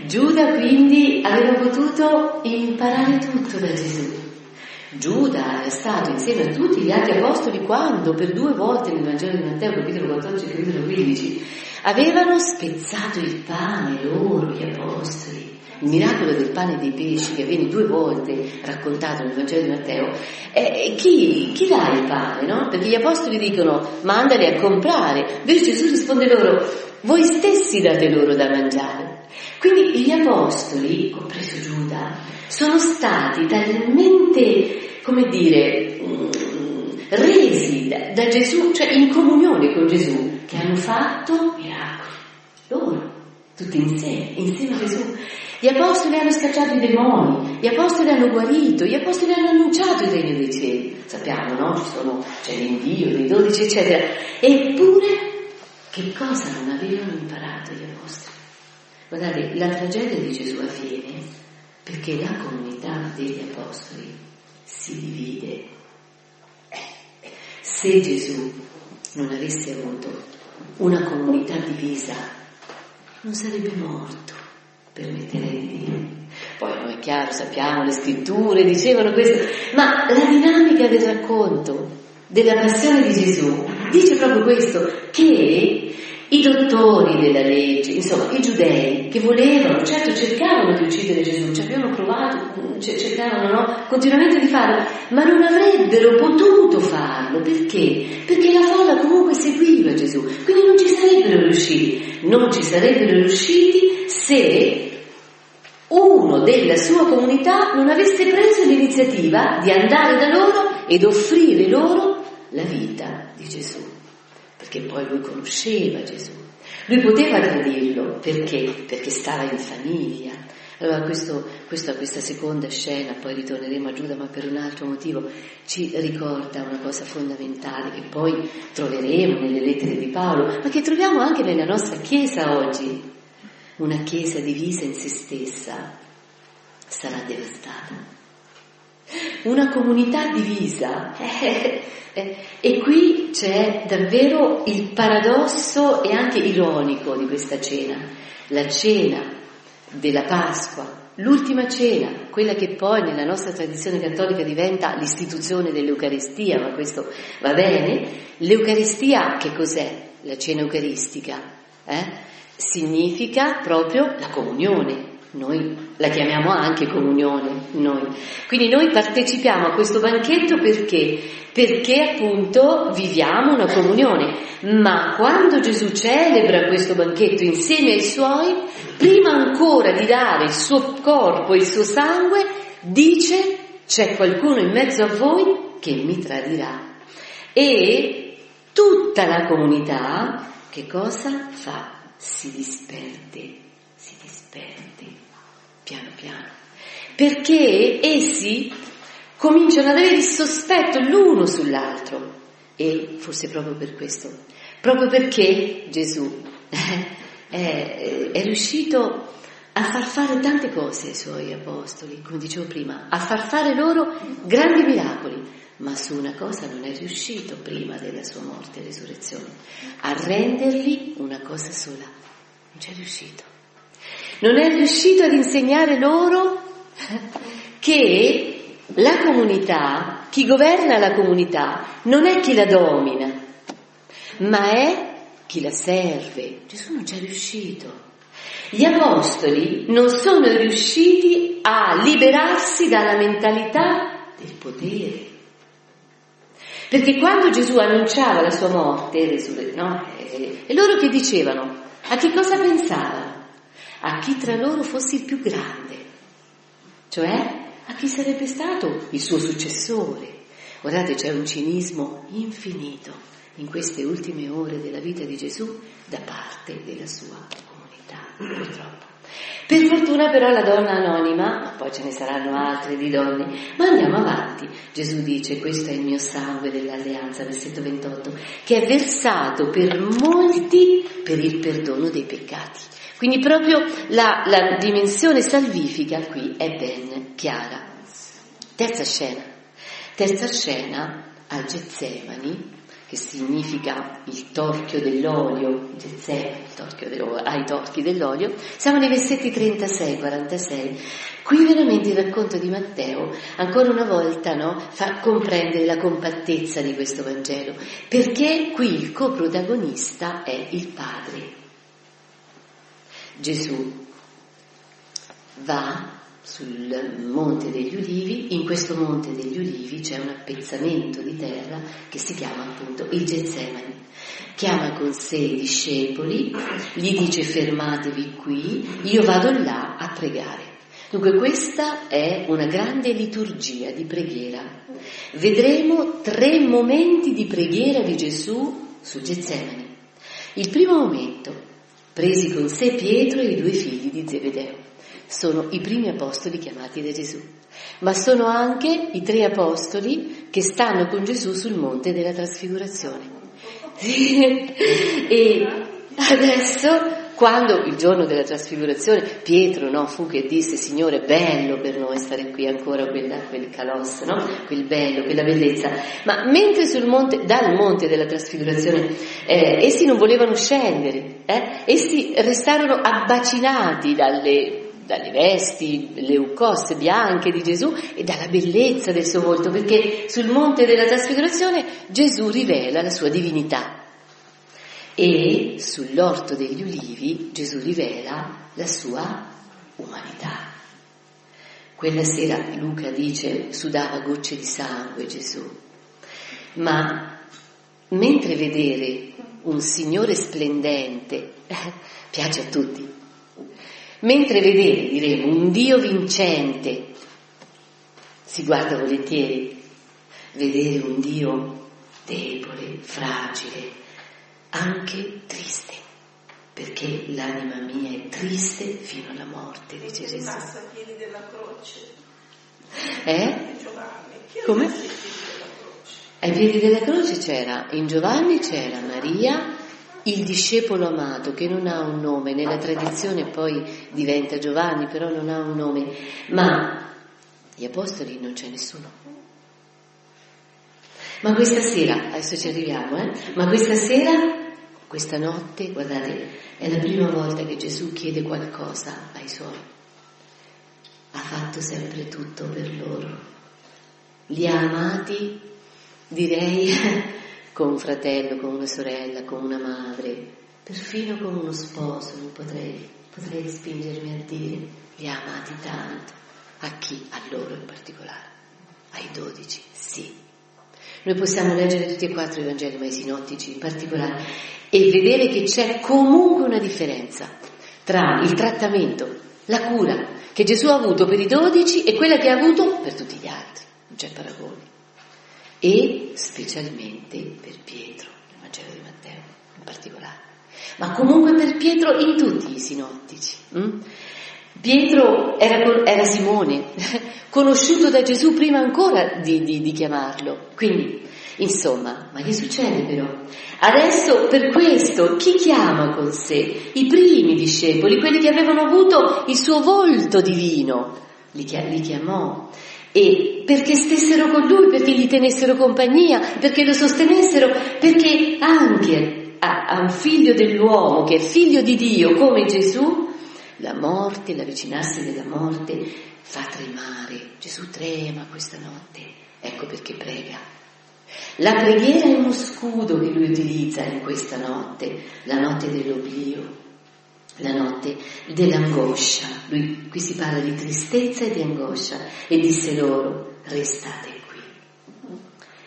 Giuda quindi aveva potuto imparare tutto da Gesù. Giuda è stato insieme a tutti gli altri apostoli quando per due volte nel Vangelo di Matteo, capitolo 14 e capitolo 15, avevano spezzato il pane loro, gli apostoli. Il miracolo del pane e dei pesci che viene due volte raccontato nel Vangelo di Matteo, eh, chi, chi dà il pane? No? Perché gli apostoli dicono mandali a comprare, invece Gesù risponde loro, voi stessi date loro da mangiare. Quindi gli apostoli, compreso Giuda, sono stati talmente, come dire, resi da, da Gesù, cioè in comunione con Gesù, che hanno fatto miracoli. Loro, tutti insieme, insieme a Gesù. Gli apostoli hanno scacciato i demoni, gli apostoli hanno guarito, gli apostoli hanno annunciato il regno dei cieli. Sappiamo, no? Ci sono, c'è l'invio dei dodici, eccetera. Eppure, che cosa non avevano imparato gli apostoli? Guardate, la tragedia di Gesù avviene perché la comunità degli apostoli si divide. Se Gesù non avesse avuto una comunità divisa, non sarebbe morto, permetterei di dire. Poi non è chiaro, sappiamo, le scritture dicevano questo, ma la dinamica del racconto della passione di Gesù dice proprio questo, che i dottori della legge, insomma i giudei che volevano, certo cercavano di uccidere Gesù, ci avevano provato, cercavano no? continuamente di farlo, ma non avrebbero potuto farlo, perché? Perché la folla comunque seguiva Gesù, quindi non ci sarebbero riusciti, non ci sarebbero riusciti se uno della sua comunità non avesse preso l'iniziativa di andare da loro ed offrire loro la vita di Gesù perché poi lui conosceva Gesù. Lui poteva tradirlo perché? Perché stava in famiglia. Allora questo, questa, questa seconda scena, poi ritorneremo a Giuda, ma per un altro motivo, ci ricorda una cosa fondamentale che poi troveremo nelle lettere di Paolo, ma che troviamo anche nella nostra Chiesa oggi. Una Chiesa divisa in se stessa sarà devastata. Una comunità divisa. Eh, eh, e qui c'è davvero il paradosso e anche ironico di questa cena. La cena della Pasqua, l'ultima cena, quella che poi nella nostra tradizione cattolica diventa l'istituzione dell'Eucaristia, ma questo va bene. L'Eucaristia che cos'è? La cena eucaristica? Eh? Significa proprio la comunione, noi la chiamiamo anche comunione, noi. Quindi noi partecipiamo a questo banchetto perché? Perché appunto viviamo una comunione. Ma quando Gesù celebra questo banchetto insieme ai suoi, prima ancora di dare il suo corpo e il suo sangue, dice c'è qualcuno in mezzo a voi che mi tradirà. E tutta la comunità che cosa fa? Si disperde, si disperde piano piano, perché essi cominciano ad avere il sospetto l'uno sull'altro. E forse proprio per questo proprio perché Gesù è, è riuscito a far fare tante cose ai suoi apostoli, come dicevo prima, a far fare loro grandi miracoli, ma su una cosa non è riuscito prima della sua morte e resurrezione, a renderli una cosa sola. Non c'è riuscito. Non è riuscito ad insegnare loro che la comunità, chi governa la comunità, non è chi la domina, ma è chi la serve. Gesù non c'è riuscito. Gli apostoli non sono riusciti a liberarsi dalla mentalità del potere. Perché quando Gesù annunciava la sua morte, no? e loro che dicevano? A che cosa pensavano? A chi tra loro fosse il più grande, cioè a chi sarebbe stato il suo successore. Guardate, c'è un cinismo infinito in queste ultime ore della vita di Gesù da parte della sua comunità, purtroppo. Per fortuna però la donna anonima, ma poi ce ne saranno altre di donne, ma andiamo avanti. Gesù dice, questo è il mio sangue dell'alleanza, versetto 28, che è versato per molti per il perdono dei peccati. Quindi proprio la, la dimensione salvifica qui è ben chiara. Terza scena. Terza scena al Getsemani che significa il torchio dell'olio, il torchio dell'olio, ai torchi dell'olio, siamo nei versetti 36-46. Qui veramente il racconto di Matteo, ancora una volta, no, fa comprendere la compattezza di questo Vangelo, perché qui il coprotagonista è il Padre. Gesù va sul Monte degli Ulivi, in questo Monte degli Ulivi c'è un appezzamento di terra che si chiama appunto il Getsemani. Chiama con sé i discepoli, gli dice fermatevi qui, io vado là a pregare. Dunque questa è una grande liturgia di preghiera. Vedremo tre momenti di preghiera di Gesù su Getsemani. Il primo momento, presi con sé Pietro e i due figli di Zebedeo sono i primi apostoli chiamati da Gesù, ma sono anche i tre apostoli che stanno con Gesù sul monte della trasfigurazione. e adesso, quando il giorno della trasfigurazione, Pietro no, fu che disse, Signore, bello per noi stare qui ancora, quella, quel calos, no? quel bello, quella bellezza, ma mentre sul monte, dal monte della trasfigurazione, eh, essi non volevano scendere, eh? essi restarono abbacinati dalle dalle vesti leucoste bianche di Gesù e dalla bellezza del suo volto, perché sul monte della trasfigurazione Gesù rivela la sua divinità. E sull'orto degli ulivi Gesù rivela la sua umanità. Quella sera Luca dice sudava gocce di sangue Gesù, ma mentre vedere un Signore splendente piace a tutti, Mentre vedere, diremo, un Dio vincente si guarda volentieri, vedere un Dio debole, fragile, anche triste, perché l'anima mia è triste fino alla morte, dice Gesù. Passa ai piedi della croce. Eh? Come? Ai piedi della croce c'era, in Giovanni c'era Maria, il discepolo amato che non ha un nome, nella tradizione poi diventa Giovanni, però non ha un nome, ma gli apostoli non c'è nessuno. Ma questa sera, adesso ci arriviamo, eh? ma questa sera, questa notte, guardate, è la prima volta che Gesù chiede qualcosa ai suoi. Ha fatto sempre tutto per loro. Li ha amati, direi, con un fratello, con una sorella, con una madre, perfino con uno sposo, non potrei, potrei spingermi a dire, li ha amati tanto. A chi? A loro in particolare. Ai dodici, sì. Noi possiamo leggere tutti e quattro i Vangeli, ma i sinottici in particolare, e vedere che c'è comunque una differenza tra il trattamento, la cura che Gesù ha avuto per i dodici e quella che ha avuto per tutti gli altri. Non c'è paragone e specialmente per Pietro, nel Vangelo di Matteo in particolare, ma comunque per Pietro in tutti i sinottici. Hm? Pietro era, era, Simone, conosciuto da Gesù prima ancora di, di, di chiamarlo, quindi Insomma, ma che succede però? Adesso per questo chi chiama con sé? I primi discepoli, quelli che avevano avuto il suo volto divino, li, chiamò e perché stessero con lui, perché gli tenessero compagnia, perché lo sostenessero, perché anche a, a un figlio dell'uomo che è figlio di Dio come Gesù, la morte, l'avvicinarsi della morte fa tremare. Gesù trema questa notte, ecco perché prega. La preghiera è uno scudo che lui utilizza in questa notte, la notte dell'oblio, la notte dell'angoscia. Lui, qui si parla di tristezza e di angoscia e disse loro, restate qui.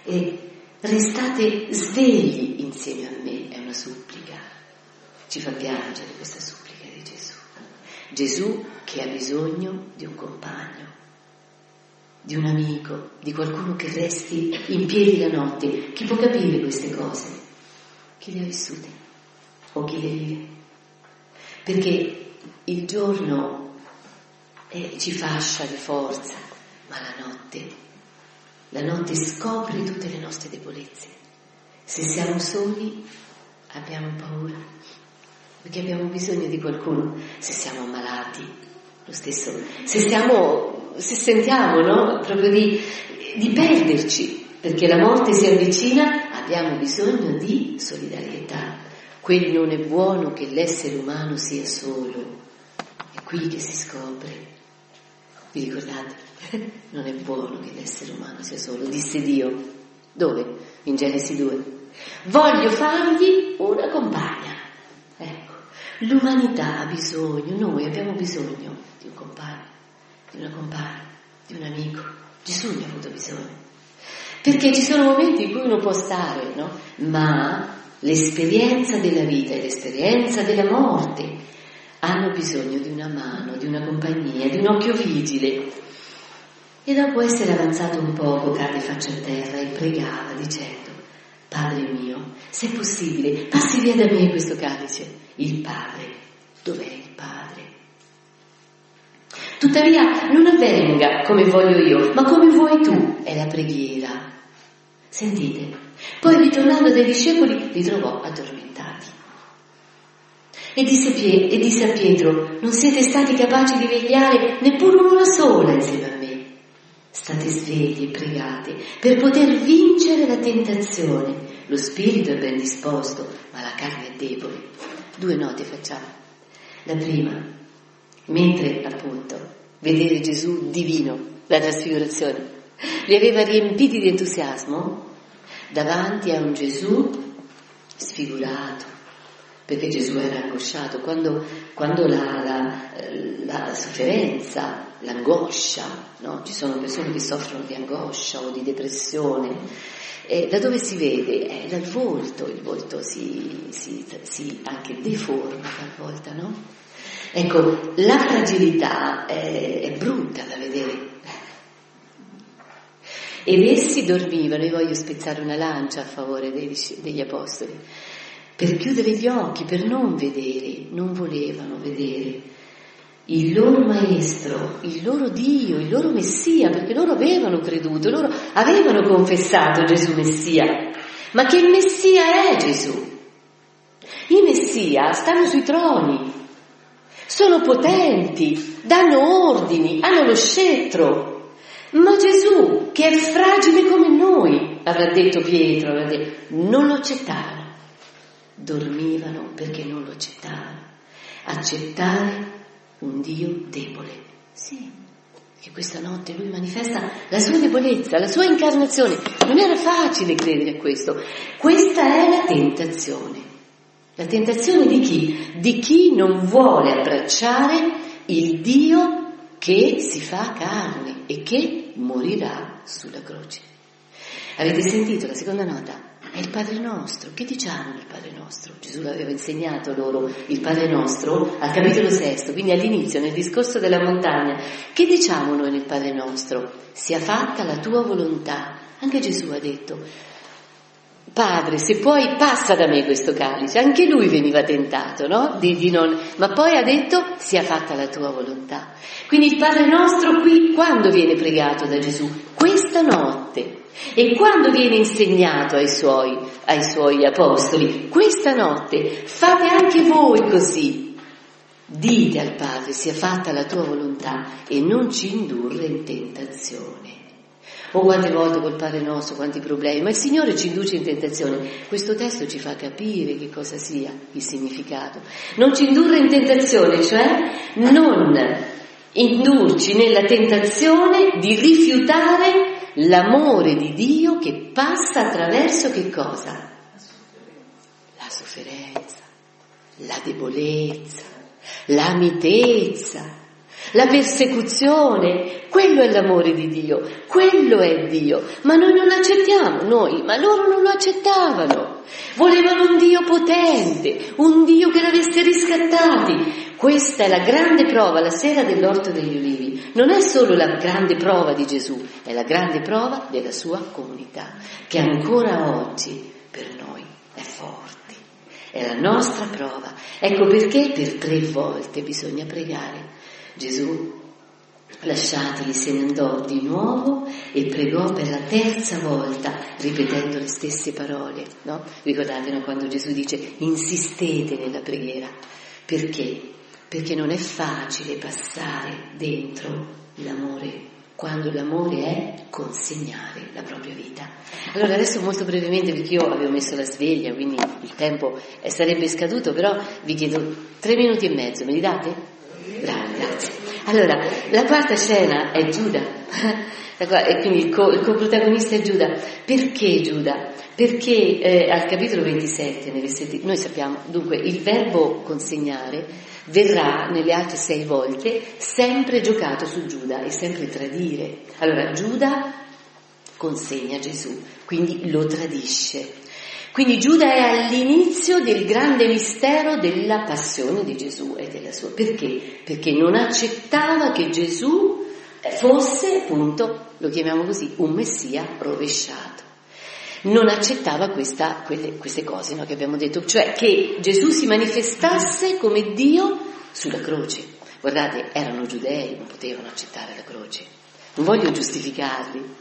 E restate svegli insieme a me, è una supplica. Ci fa piangere questa supplica di Gesù. Gesù che ha bisogno di un compagno di un amico, di qualcuno che resti in piedi la notte. Chi può capire queste cose? Chi le ha vissute o chi le vive? Perché il giorno eh, ci fascia di forza, ma la notte, la notte scopre tutte le nostre debolezze. Se siamo soli abbiamo paura, perché abbiamo bisogno di qualcuno. Se siamo ammalati, lo stesso. Se siamo se sentiamo no? proprio di, di perderci, perché la morte si avvicina, abbiamo bisogno di solidarietà. Quel non è buono che l'essere umano sia solo, è qui che si scopre. Vi ricordate? Non è buono che l'essere umano sia solo, disse Dio. Dove? In Genesi 2. Voglio fargli una compagna. Ecco, l'umanità ha bisogno, noi abbiamo bisogno di un compagno di una compagna, di un amico. Gesù ne ha avuto bisogno. Perché ci sono momenti in cui uno può stare, no? Ma l'esperienza della vita e l'esperienza della morte hanno bisogno di una mano, di una compagnia, di un occhio vigile. E dopo essere avanzato un poco, cade faccia a terra e pregava dicendo, Padre mio, se possibile, passi via da me questo calice. Il Padre, dov'è il Padre? Tuttavia non avvenga come voglio io, ma come vuoi tu, è la preghiera. Sentite, poi ritornando dai discepoli li trovò addormentati. E disse, e disse a Pietro, non siete stati capaci di vegliare neppure un'ora sola insieme a me. State svegli e pregate per poter vincere la tentazione. Lo spirito è ben disposto, ma la carne è debole. Due note facciamo. La prima, mentre appunto vedere Gesù divino, la trasfigurazione, li aveva riempiti di entusiasmo davanti a un Gesù sfigurato, perché Gesù era angosciato, quando, quando la, la, la, sofferenza, l'angoscia, no? ci sono persone che soffrono di angoscia o di depressione, eh, da dove si vede? È dal volto, il volto si, si, si anche deforma talvolta, no? Ecco, la fragilità è, è brutta da vedere. Ed essi dormivano, e voglio spezzare una lancia a favore dei, degli apostoli, per chiudere gli occhi, per non vedere, non volevano vedere il loro maestro, il loro Dio, il loro Messia, perché loro avevano creduto, loro avevano confessato Gesù Messia. Ma che Messia è Gesù? I Messia stanno sui troni, sono potenti, danno ordini, hanno lo scettro. Ma Gesù, che è fragile come noi, avrà detto Pietro, avrà detto, non lo accettarono. Dormivano perché non lo accettavano. Accettare un Dio debole. Sì, che questa notte lui manifesta la sua debolezza, la sua incarnazione. Non era facile credere a questo. Questa è la tentazione. La tentazione di chi? Di chi non vuole abbracciare il Dio che si fa carne e che morirà sulla croce. Avete sentito la seconda nota? È il Padre nostro. Che diciamo nel Padre nostro? Gesù l'aveva insegnato loro il Padre nostro al capitolo sesto, quindi all'inizio, nel discorso della montagna. Che diciamo noi nel Padre nostro? Sia fatta la tua volontà. Anche Gesù ha detto, Padre, se puoi passa da me questo calice. Anche lui veniva tentato, no? Di, di non... Ma poi ha detto sia fatta la tua volontà. Quindi il Padre nostro qui quando viene pregato da Gesù? Questa notte. E quando viene insegnato ai suoi, ai suoi apostoli, questa notte fate anche voi così. Dite al Padre, sia fatta la tua volontà e non ci indurre in tentazione. O quante volte col Padre nostro, quanti problemi, ma il Signore ci induce in tentazione. Questo testo ci fa capire che cosa sia il significato. Non ci indurre in tentazione, cioè non indurci nella tentazione di rifiutare l'amore di Dio che passa attraverso che cosa? La sofferenza, la debolezza, la mitezza, la persecuzione, quello è l'amore di Dio, quello è Dio, ma noi non accettiamo, noi, ma loro non lo accettavano, volevano un Dio potente, un Dio che l'avesse riscattati. Questa è la grande prova, la sera dell'orto degli ulivi, non è solo la grande prova di Gesù, è la grande prova della sua comunità, che ancora oggi per noi è forte. È la nostra prova. Ecco perché per tre volte bisogna pregare Gesù, lasciateli, se ne andò di nuovo e pregò per la terza volta, ripetendo le stesse parole. No? Ricordate no, quando Gesù dice insistete nella preghiera. Perché? Perché non è facile passare dentro l'amore quando l'amore è consegnare la propria vita. Allora adesso molto brevemente, perché io avevo messo la sveglia, quindi il tempo sarebbe scaduto, però vi chiedo tre minuti e mezzo, me li date? Bravo, grazie. Allora, la quarta scena è Giuda, e quindi il, co- il coprotagonista è Giuda. Perché Giuda? Perché eh, al capitolo 27, nei versetti, noi sappiamo, dunque, il verbo consegnare verrà nelle altre sei volte sempre giocato su Giuda e sempre tradire. Allora, Giuda consegna Gesù, quindi lo tradisce. Quindi Giuda è all'inizio del grande mistero della passione di Gesù e della sua. Perché? Perché non accettava che Gesù fosse, appunto, lo chiamiamo così, un messia rovesciato. Non accettava questa, quelle, queste cose no, che abbiamo detto, cioè che Gesù si manifestasse come Dio sulla croce. Guardate, erano giudei, non potevano accettare la croce. Non voglio giustificarli,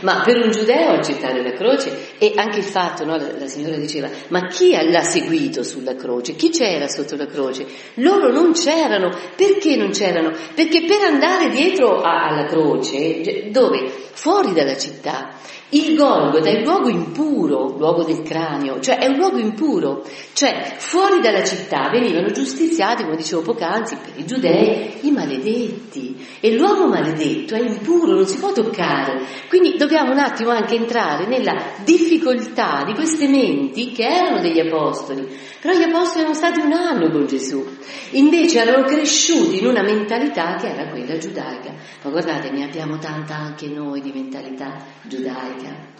ma per un giudeo accettare la croce e anche il fatto, no, la, la, signora diceva, ma chi l'ha seguito sulla croce? Chi c'era sotto la croce? Loro non c'erano. Perché non c'erano? Perché per andare dietro a, alla croce, dove? Fuori dalla città, il Golgota è il luogo impuro, luogo del cranio, cioè è un luogo impuro, cioè fuori dalla città venivano giustiziati, come dicevo poc'anzi, per i giudei, i maledetti. E l'uomo maledetto è impuro, non si può toccare. Quindi dobbiamo un attimo anche entrare nella difficoltà di queste menti che erano degli apostoli. Però gli apostoli erano stati un anno con Gesù, invece erano cresciuti in una mentalità che era quella giudaica. Ma guardate, ne abbiamo tanta anche noi di mentalità giudaica giudaica.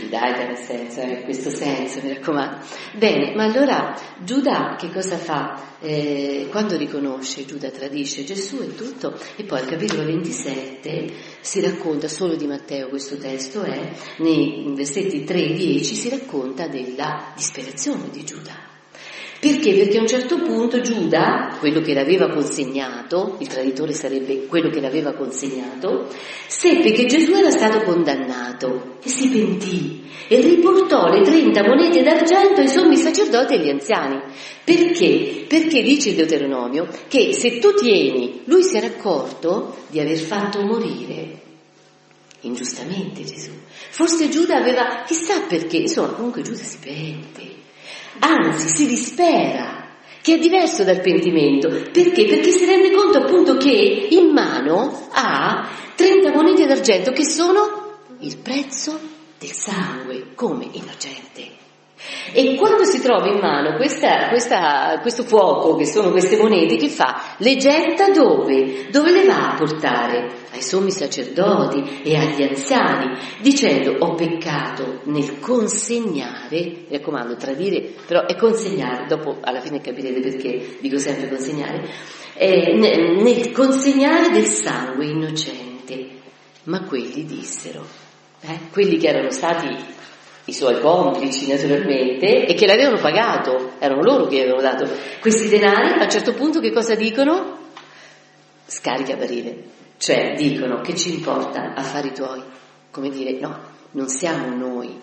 giudaica nel senso, in eh, questo senso, mi raccomando. Bene, ma allora Giuda che cosa fa? Eh, quando riconosce, Giuda tradisce Gesù e tutto, e poi al capitolo 27 si racconta, solo di Matteo questo testo è, nei versetti 3 e 10 si racconta della disperazione di Giuda. Perché? Perché a un certo punto Giuda, quello che l'aveva consegnato, il traditore sarebbe quello che l'aveva consegnato, seppe che Gesù era stato condannato e si pentì e riportò le 30 monete d'argento ai sommi sacerdoti e agli anziani. Perché? Perché dice il Deuteronomio che se tu tieni, lui si era accorto di aver fatto morire ingiustamente Gesù. Forse Giuda aveva, chissà perché, insomma, comunque Giuda si pente anzi si dispera, che è diverso dal pentimento. Perché? Perché si rende conto appunto che in mano ha 30 monete d'argento che sono il prezzo del sangue come innocente. E quando si trova in mano questa, questa, questo fuoco, che sono queste monete, che fa? Le getta dove? Dove le va a portare? Ai sommi sacerdoti e agli anziani, dicendo ho peccato nel consegnare, mi raccomando, tradire, però è consegnare, dopo alla fine capirete perché dico sempre consegnare, eh, nel consegnare del sangue innocente. Ma quelli dissero, eh, quelli che erano stati i suoi complici naturalmente, e che l'avevano pagato, erano loro che gli avevano dato questi denari, a un certo punto che cosa dicono? Scarica barile, cioè dicono che ci importa affari tuoi, come dire, no, non siamo noi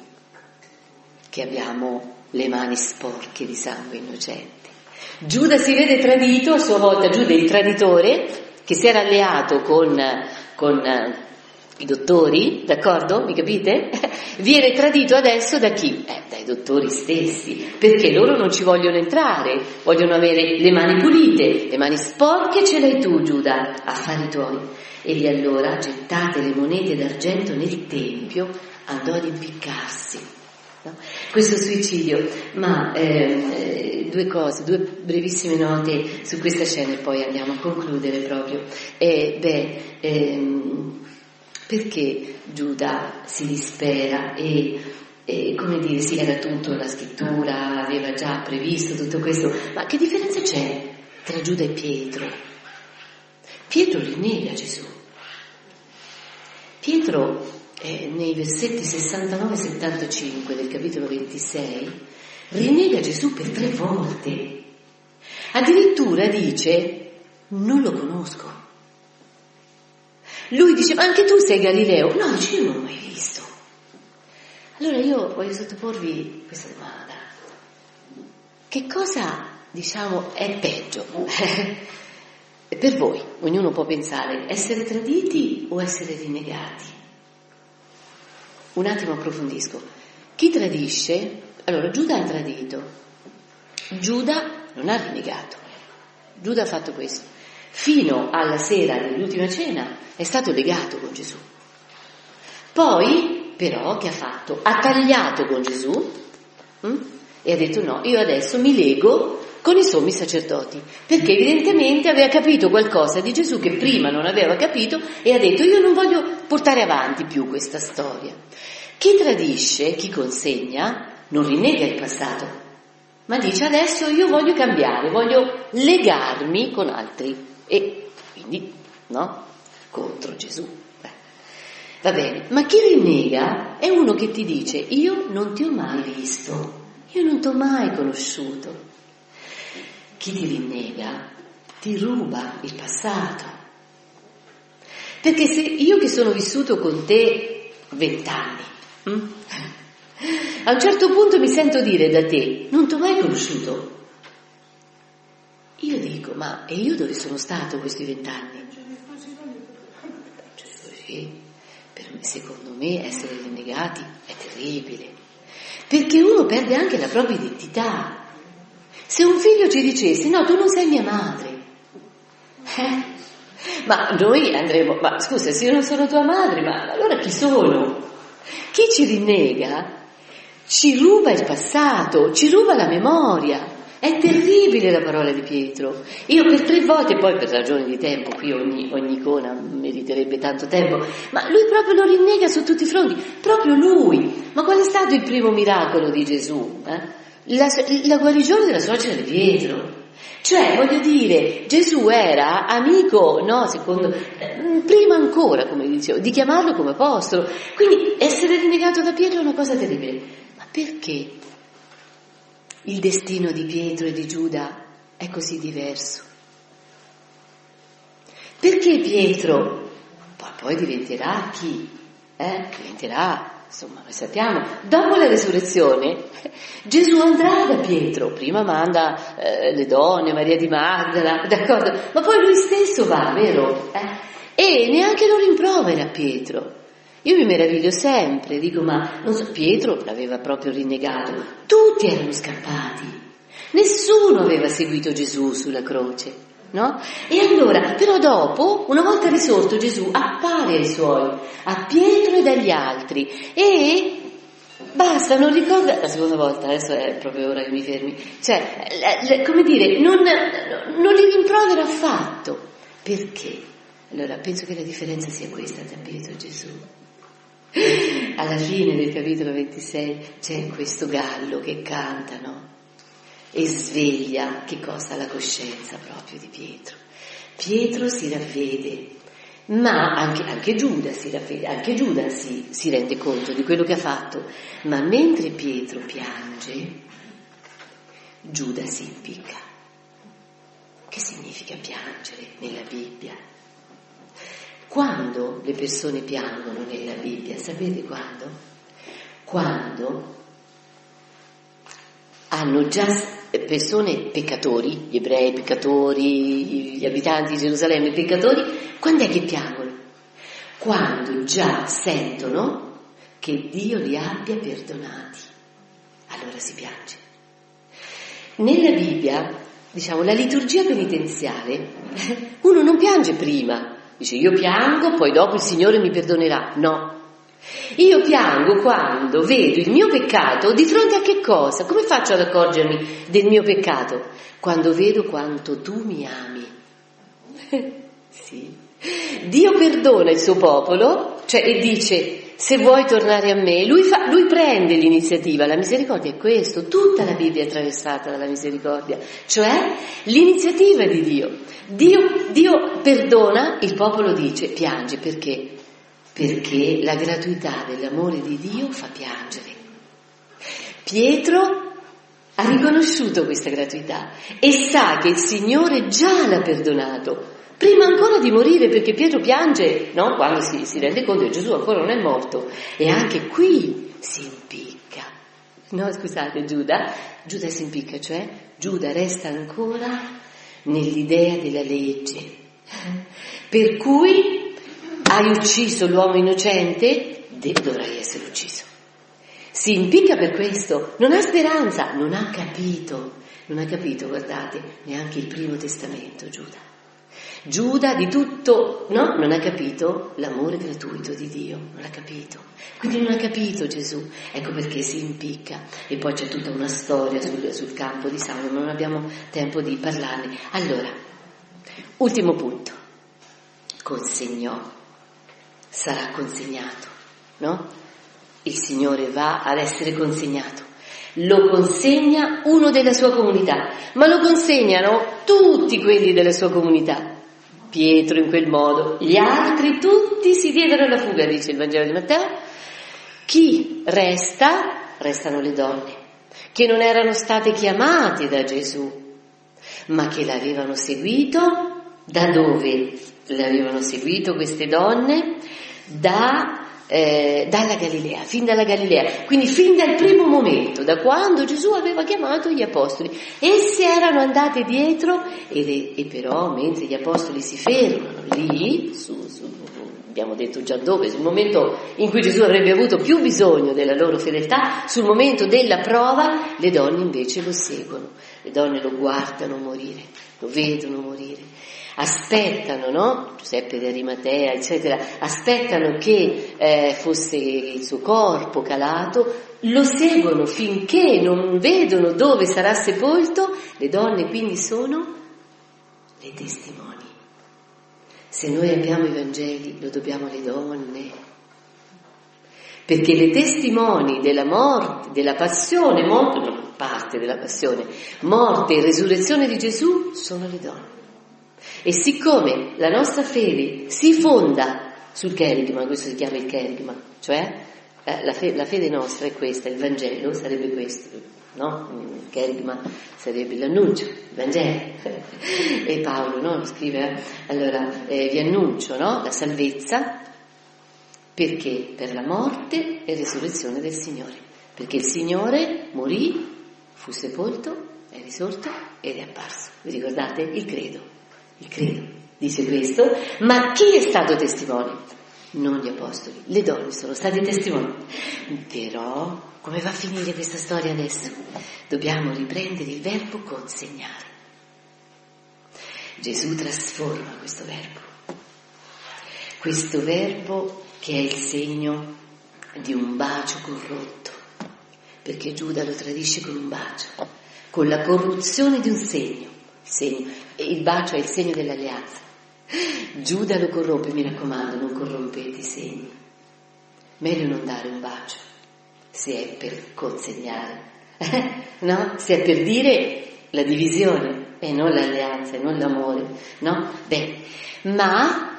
che abbiamo le mani sporche di sangue innocente. Giuda si vede tradito, a sua volta Giuda il traditore che si era alleato con, con i dottori, d'accordo? Mi capite? Viene tradito adesso da chi? Eh, dai dottori stessi, perché loro non ci vogliono entrare, vogliono avere le mani pulite, le mani sporche ce l'hai tu, Giuda, affari tuoi. Egli allora, gettate le monete d'argento nel tempio, andò ad impiccarsi. No? Questo suicidio, ma eh, due cose, due brevissime note su questa scena e poi andiamo a concludere proprio. Eh, beh, ehm, perché Giuda si dispera e, e, come dire, sì, era tutto la scrittura, aveva già previsto tutto questo, ma che differenza c'è tra Giuda e Pietro? Pietro rinnega Gesù. Pietro eh, nei versetti 69 e 75 del capitolo 26, rinnega Gesù per tre volte. Addirittura dice, non lo conosco. Lui dice, ma anche tu sei Galileo? No, dice, io non l'ho mai visto. Allora io voglio sottoporvi questa domanda. Che cosa, diciamo, è peggio? per voi, ognuno può pensare, essere traditi o essere rinnegati? Un attimo approfondisco. Chi tradisce? Allora, Giuda ha tradito. Giuda non ha rinnegato. Giuda ha fatto questo. Fino alla sera dell'ultima cena è stato legato con Gesù. Poi, però, che ha fatto? Ha tagliato con Gesù hm? e ha detto no, io adesso mi lego con i sommi sacerdoti, perché evidentemente aveva capito qualcosa di Gesù che prima non aveva capito e ha detto io non voglio portare avanti più questa storia. Chi tradisce, chi consegna, non rinnega il passato, ma dice adesso io voglio cambiare, voglio legarmi con altri e quindi no, contro Gesù. Va bene, ma chi rinnega è uno che ti dice io non ti ho mai visto, io non ti ho mai conosciuto. Chi ti rinnega ti ruba il passato. Perché se io che sono vissuto con te vent'anni, Mm? A un certo punto mi sento dire da te, non ti ho mai conosciuto. Io dico, ma e io dove sono stato questi vent'anni? per me, secondo me essere rinnegati è terribile, perché uno perde anche la propria identità. Se un figlio ci dicesse, no, tu non sei mia madre, eh? ma noi andremo, ma scusa, se io non sono tua madre, ma allora chi sono? Chi ci rinnega ci ruba il passato, ci ruba la memoria. È terribile la parola di Pietro. Io per tre volte, poi per ragioni di tempo, qui ogni, ogni icona meriterebbe tanto tempo, ma lui proprio lo rinnega su tutti i fronti, proprio lui. Ma qual è stato il primo miracolo di Gesù? Eh? La, la guarigione della suocera di Pietro. Cioè, voglio dire, Gesù era amico, no, secondo, eh, prima ancora, come dicevo, di chiamarlo come apostolo. Quindi essere rinnegato da Pietro è una cosa terribile. Ma perché il destino di Pietro e di Giuda è così diverso? Perché Pietro poi, poi diventerà chi? Eh? Diventerà Insomma, noi sappiamo, dopo la resurrezione Gesù andrà da Pietro, prima manda eh, le donne, Maria di Magdala, d'accordo, ma poi lui stesso va, vero? Eh? E neanche lo rimprovera Pietro. Io mi meraviglio sempre, dico, ma non so, Pietro l'aveva proprio rinnegato, tutti erano scappati, nessuno aveva seguito Gesù sulla croce. No? E allora, però dopo, una volta risorto Gesù, appare ai suoi, a Pietro e agli altri e basta, non ricorda, la seconda volta, adesso è proprio ora che mi fermi, cioè, come dire, non, non li rimprovera affatto. Perché? Allora, penso che la differenza sia questa tra Pietro e Gesù. Alla fine del capitolo 26 c'è questo gallo che canta, no? e sveglia che cosa la coscienza proprio di Pietro. Pietro si ravvede, ma anche, anche Giuda, si, ravvede, anche Giuda si, si rende conto di quello che ha fatto, ma mentre Pietro piange, Giuda si impicca. Che significa piangere nella Bibbia? Quando le persone piangono nella Bibbia, sapete quando? Quando hanno già persone peccatori, gli ebrei peccatori, gli abitanti di Gerusalemme peccatori, quando è che piangono? Quando già sentono che Dio li abbia perdonati, allora si piange. Nella Bibbia, diciamo, la liturgia penitenziale, uno non piange prima, dice io piango, poi dopo il Signore mi perdonerà. No, io piango quando vedo il mio peccato di fronte a che cosa? Come faccio ad accorgermi del mio peccato? Quando vedo quanto tu mi ami. sì. Dio perdona il suo popolo, cioè e dice se vuoi tornare a me, lui, fa, lui, prende l'iniziativa, la misericordia è questo, tutta la Bibbia è attraversata dalla misericordia, cioè l'iniziativa di Dio. Dio, Dio perdona, il popolo dice, piange perché? perché la gratuità dell'amore di Dio fa piangere. Pietro ha riconosciuto questa gratuità e sa che il Signore già l'ha perdonato, prima ancora di morire, perché Pietro piange no? quando si, si rende conto che Gesù ancora non è morto e anche qui si impicca. No, scusate, Giuda, Giuda si impicca, cioè Giuda resta ancora nell'idea della legge. Per cui hai ucciso l'uomo innocente, dovrai essere ucciso. Si impicca per questo, non ha speranza, non ha capito, non ha capito, guardate, neanche il primo testamento, Giuda. Giuda di tutto, no? Non ha capito l'amore gratuito di Dio, non l'ha capito. Quindi non ha capito Gesù, ecco perché si impicca. E poi c'è tutta una storia sul, sul campo di sangue, ma non abbiamo tempo di parlarne. Allora, ultimo punto, consegnò sarà consegnato, no? Il Signore va ad essere consegnato. Lo consegna uno della sua comunità, ma lo consegnano tutti quelli della sua comunità. Pietro in quel modo, gli altri tutti si diedero alla fuga, dice il Vangelo di Matteo. Chi resta, restano le donne, che non erano state chiamate da Gesù, ma che l'avevano seguito. Da dove l'avevano seguito queste donne? da, eh, dalla Galilea, fin dalla Galilea, quindi fin dal primo momento, da quando Gesù aveva chiamato gli apostoli. Essi erano andati dietro e, e però mentre gli apostoli si fermano lì, su, su, abbiamo detto già dove, sul momento in cui Gesù avrebbe avuto più bisogno della loro fedeltà, sul momento della prova, le donne invece lo seguono, le donne lo guardano morire, lo vedono morire aspettano, no? Giuseppe di Arimatea, eccetera, aspettano che eh, fosse il suo corpo calato, lo seguono finché non vedono dove sarà sepolto, le donne quindi sono le testimoni. Se noi abbiamo i Vangeli, lo dobbiamo alle donne. Perché le testimoni della morte, della passione, morte, parte della passione, morte e resurrezione di Gesù sono le donne. E siccome la nostra fede si fonda sul kerigma, questo si chiama il kerigma, cioè eh, la, fe- la, fede nostra è questa, il Vangelo sarebbe questo, no? Il kerigma sarebbe l'annuncio, il Vangelo. e Paolo no? scrive, allora eh, vi annuncio no? la salvezza perché per la morte e risurrezione del Signore, perché il Signore morì, fu sepolto, è risorto ed è apparso. Vi ricordate? Il credo. Il credo dice questo, ma chi è stato testimone? Non gli apostoli, le donne sono state testimoni. Però, come va a finire questa storia adesso? Dobbiamo riprendere il verbo consegnare. Gesù trasforma questo verbo. Questo verbo che è il segno di un bacio corrotto, perché Giuda lo tradisce con un bacio, con la corruzione di un segno segno. Il bacio è il segno dell'alleanza. Giuda lo corrompe, mi raccomando, non corrompete i segni. Meglio non dare un bacio, se è per consegnare, no? Se è per dire la divisione e non l'alleanza e non l'amore, no? Beh, ma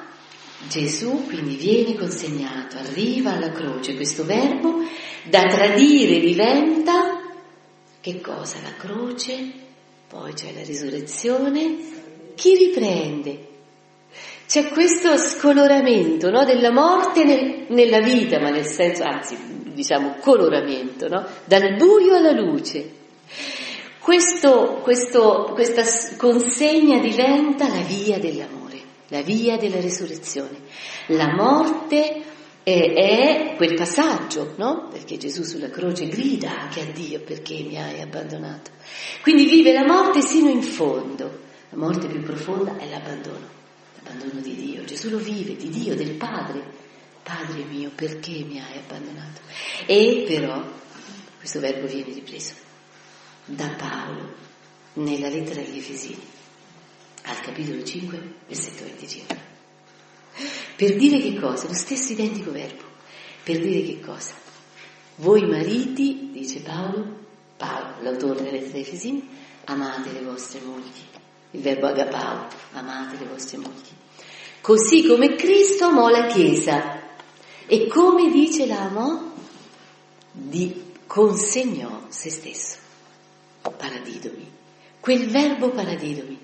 Gesù quindi viene consegnato, arriva alla croce, questo verbo da tradire diventa che cosa? La croce poi c'è la risurrezione. Chi riprende? c'è questo scoloramento no, della morte nel, nella vita, ma nel senso, anzi, diciamo coloramento, no? dal buio alla luce. Questo, questo, questa consegna diventa la via dell'amore, la via della risurrezione. La morte è, quel passaggio, no? Perché Gesù sulla croce grida anche a Dio perché mi hai abbandonato. Quindi vive la morte sino in fondo. La morte più profonda è l'abbandono l'abbandono di Dio. Gesù lo vive, di Dio, del Padre. Padre mio, perché mi hai abbandonato? E però questo verbo viene ripreso da Paolo nella lettera agli Efesini, al capitolo 5, versetto 25. Per dire che cosa? Lo stesso identico verbo. Per dire che cosa? Voi mariti, dice Paolo, Paolo, l'autore della lettera agli Efesini, amate le vostre mogli il verbo agapao, amate le vostre mogli. Così come Cristo amò la Chiesa e come dice l'amò, di consegnò se stesso. Paradidomi, quel verbo paradidomi,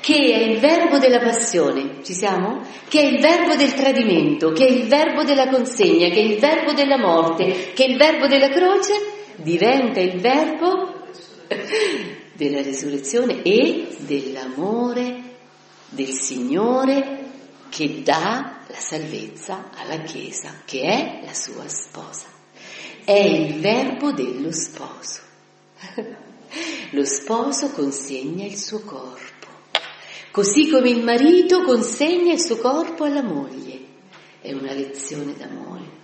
che è il verbo della passione, ci siamo? Che è il verbo del tradimento, che è il verbo della consegna, che è il verbo della morte, che è il verbo della croce, diventa il verbo della risurrezione e dell'amore del Signore che dà la salvezza alla Chiesa, che è la sua sposa. È il verbo dello sposo. Lo sposo consegna il suo corpo, così come il marito consegna il suo corpo alla moglie. È una lezione d'amore.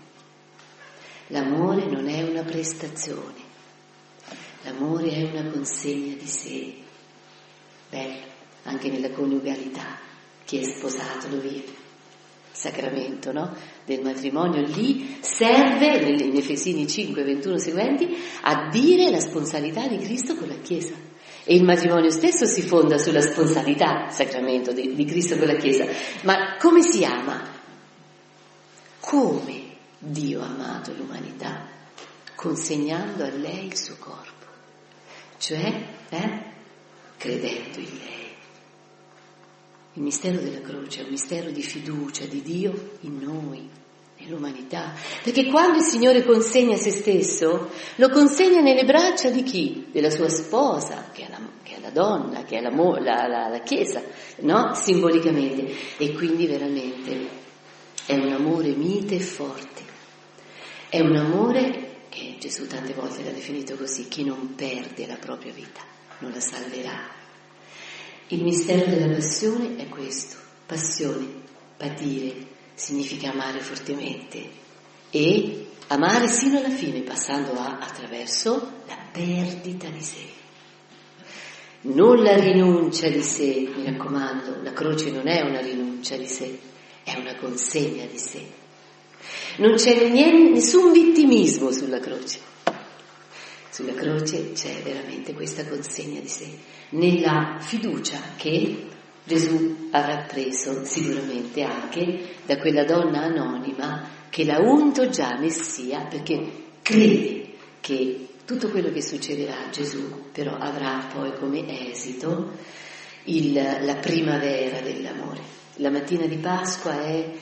L'amore non è una prestazione, L'amore è una consegna di sé. Bello, anche nella coniugalità. Chi è sposato lo vive. Sacramento no? del matrimonio lì serve, in Efesini 5, 21 seguenti, a dire la sponsalità di Cristo con la Chiesa. E il matrimonio stesso si fonda sulla sponsalità, sacramento di, di Cristo con la Chiesa. Ma come si ama? Come Dio ha amato l'umanità, consegnando a lei il suo corpo cioè eh, credendo in lei. Il mistero della croce è un mistero di fiducia di Dio in noi, nell'umanità, perché quando il Signore consegna se stesso, lo consegna nelle braccia di chi? Della sua sposa, che è la, che è la donna, che è la, la, la Chiesa, no? Simbolicamente. E quindi veramente è un amore mite e forte. È un amore che Gesù tante volte l'ha definito così, chi non perde la propria vita non la salverà. Il mistero della passione è questo, passione, patire, significa amare fortemente e amare sino alla fine, passando a, attraverso la perdita di sé. Non la rinuncia di sé, mi raccomando, la croce non è una rinuncia di sé, è una consegna di sé. Non c'è nessun vittimismo sulla croce. Sulla croce c'è veramente questa consegna di sé, nella fiducia che Gesù avrà preso sicuramente anche da quella donna anonima che l'ha unto già Messia perché crede che tutto quello che succederà a Gesù però avrà poi come esito il, la primavera dell'amore. La mattina di Pasqua è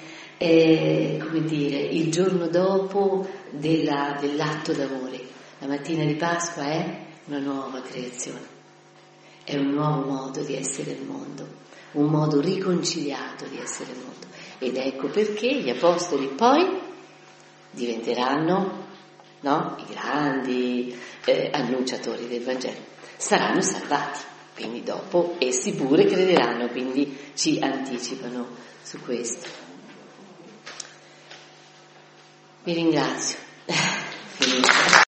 è come dire, il giorno dopo della, dell'atto d'amore. La mattina di Pasqua è una nuova creazione, è un nuovo modo di essere nel mondo, un modo riconciliato di essere mondo. Ed ecco perché gli apostoli poi diventeranno no, i grandi eh, annunciatori del Vangelo, saranno salvati, quindi dopo essi pure crederanno, quindi ci anticipano su questo. Vi ringrazio.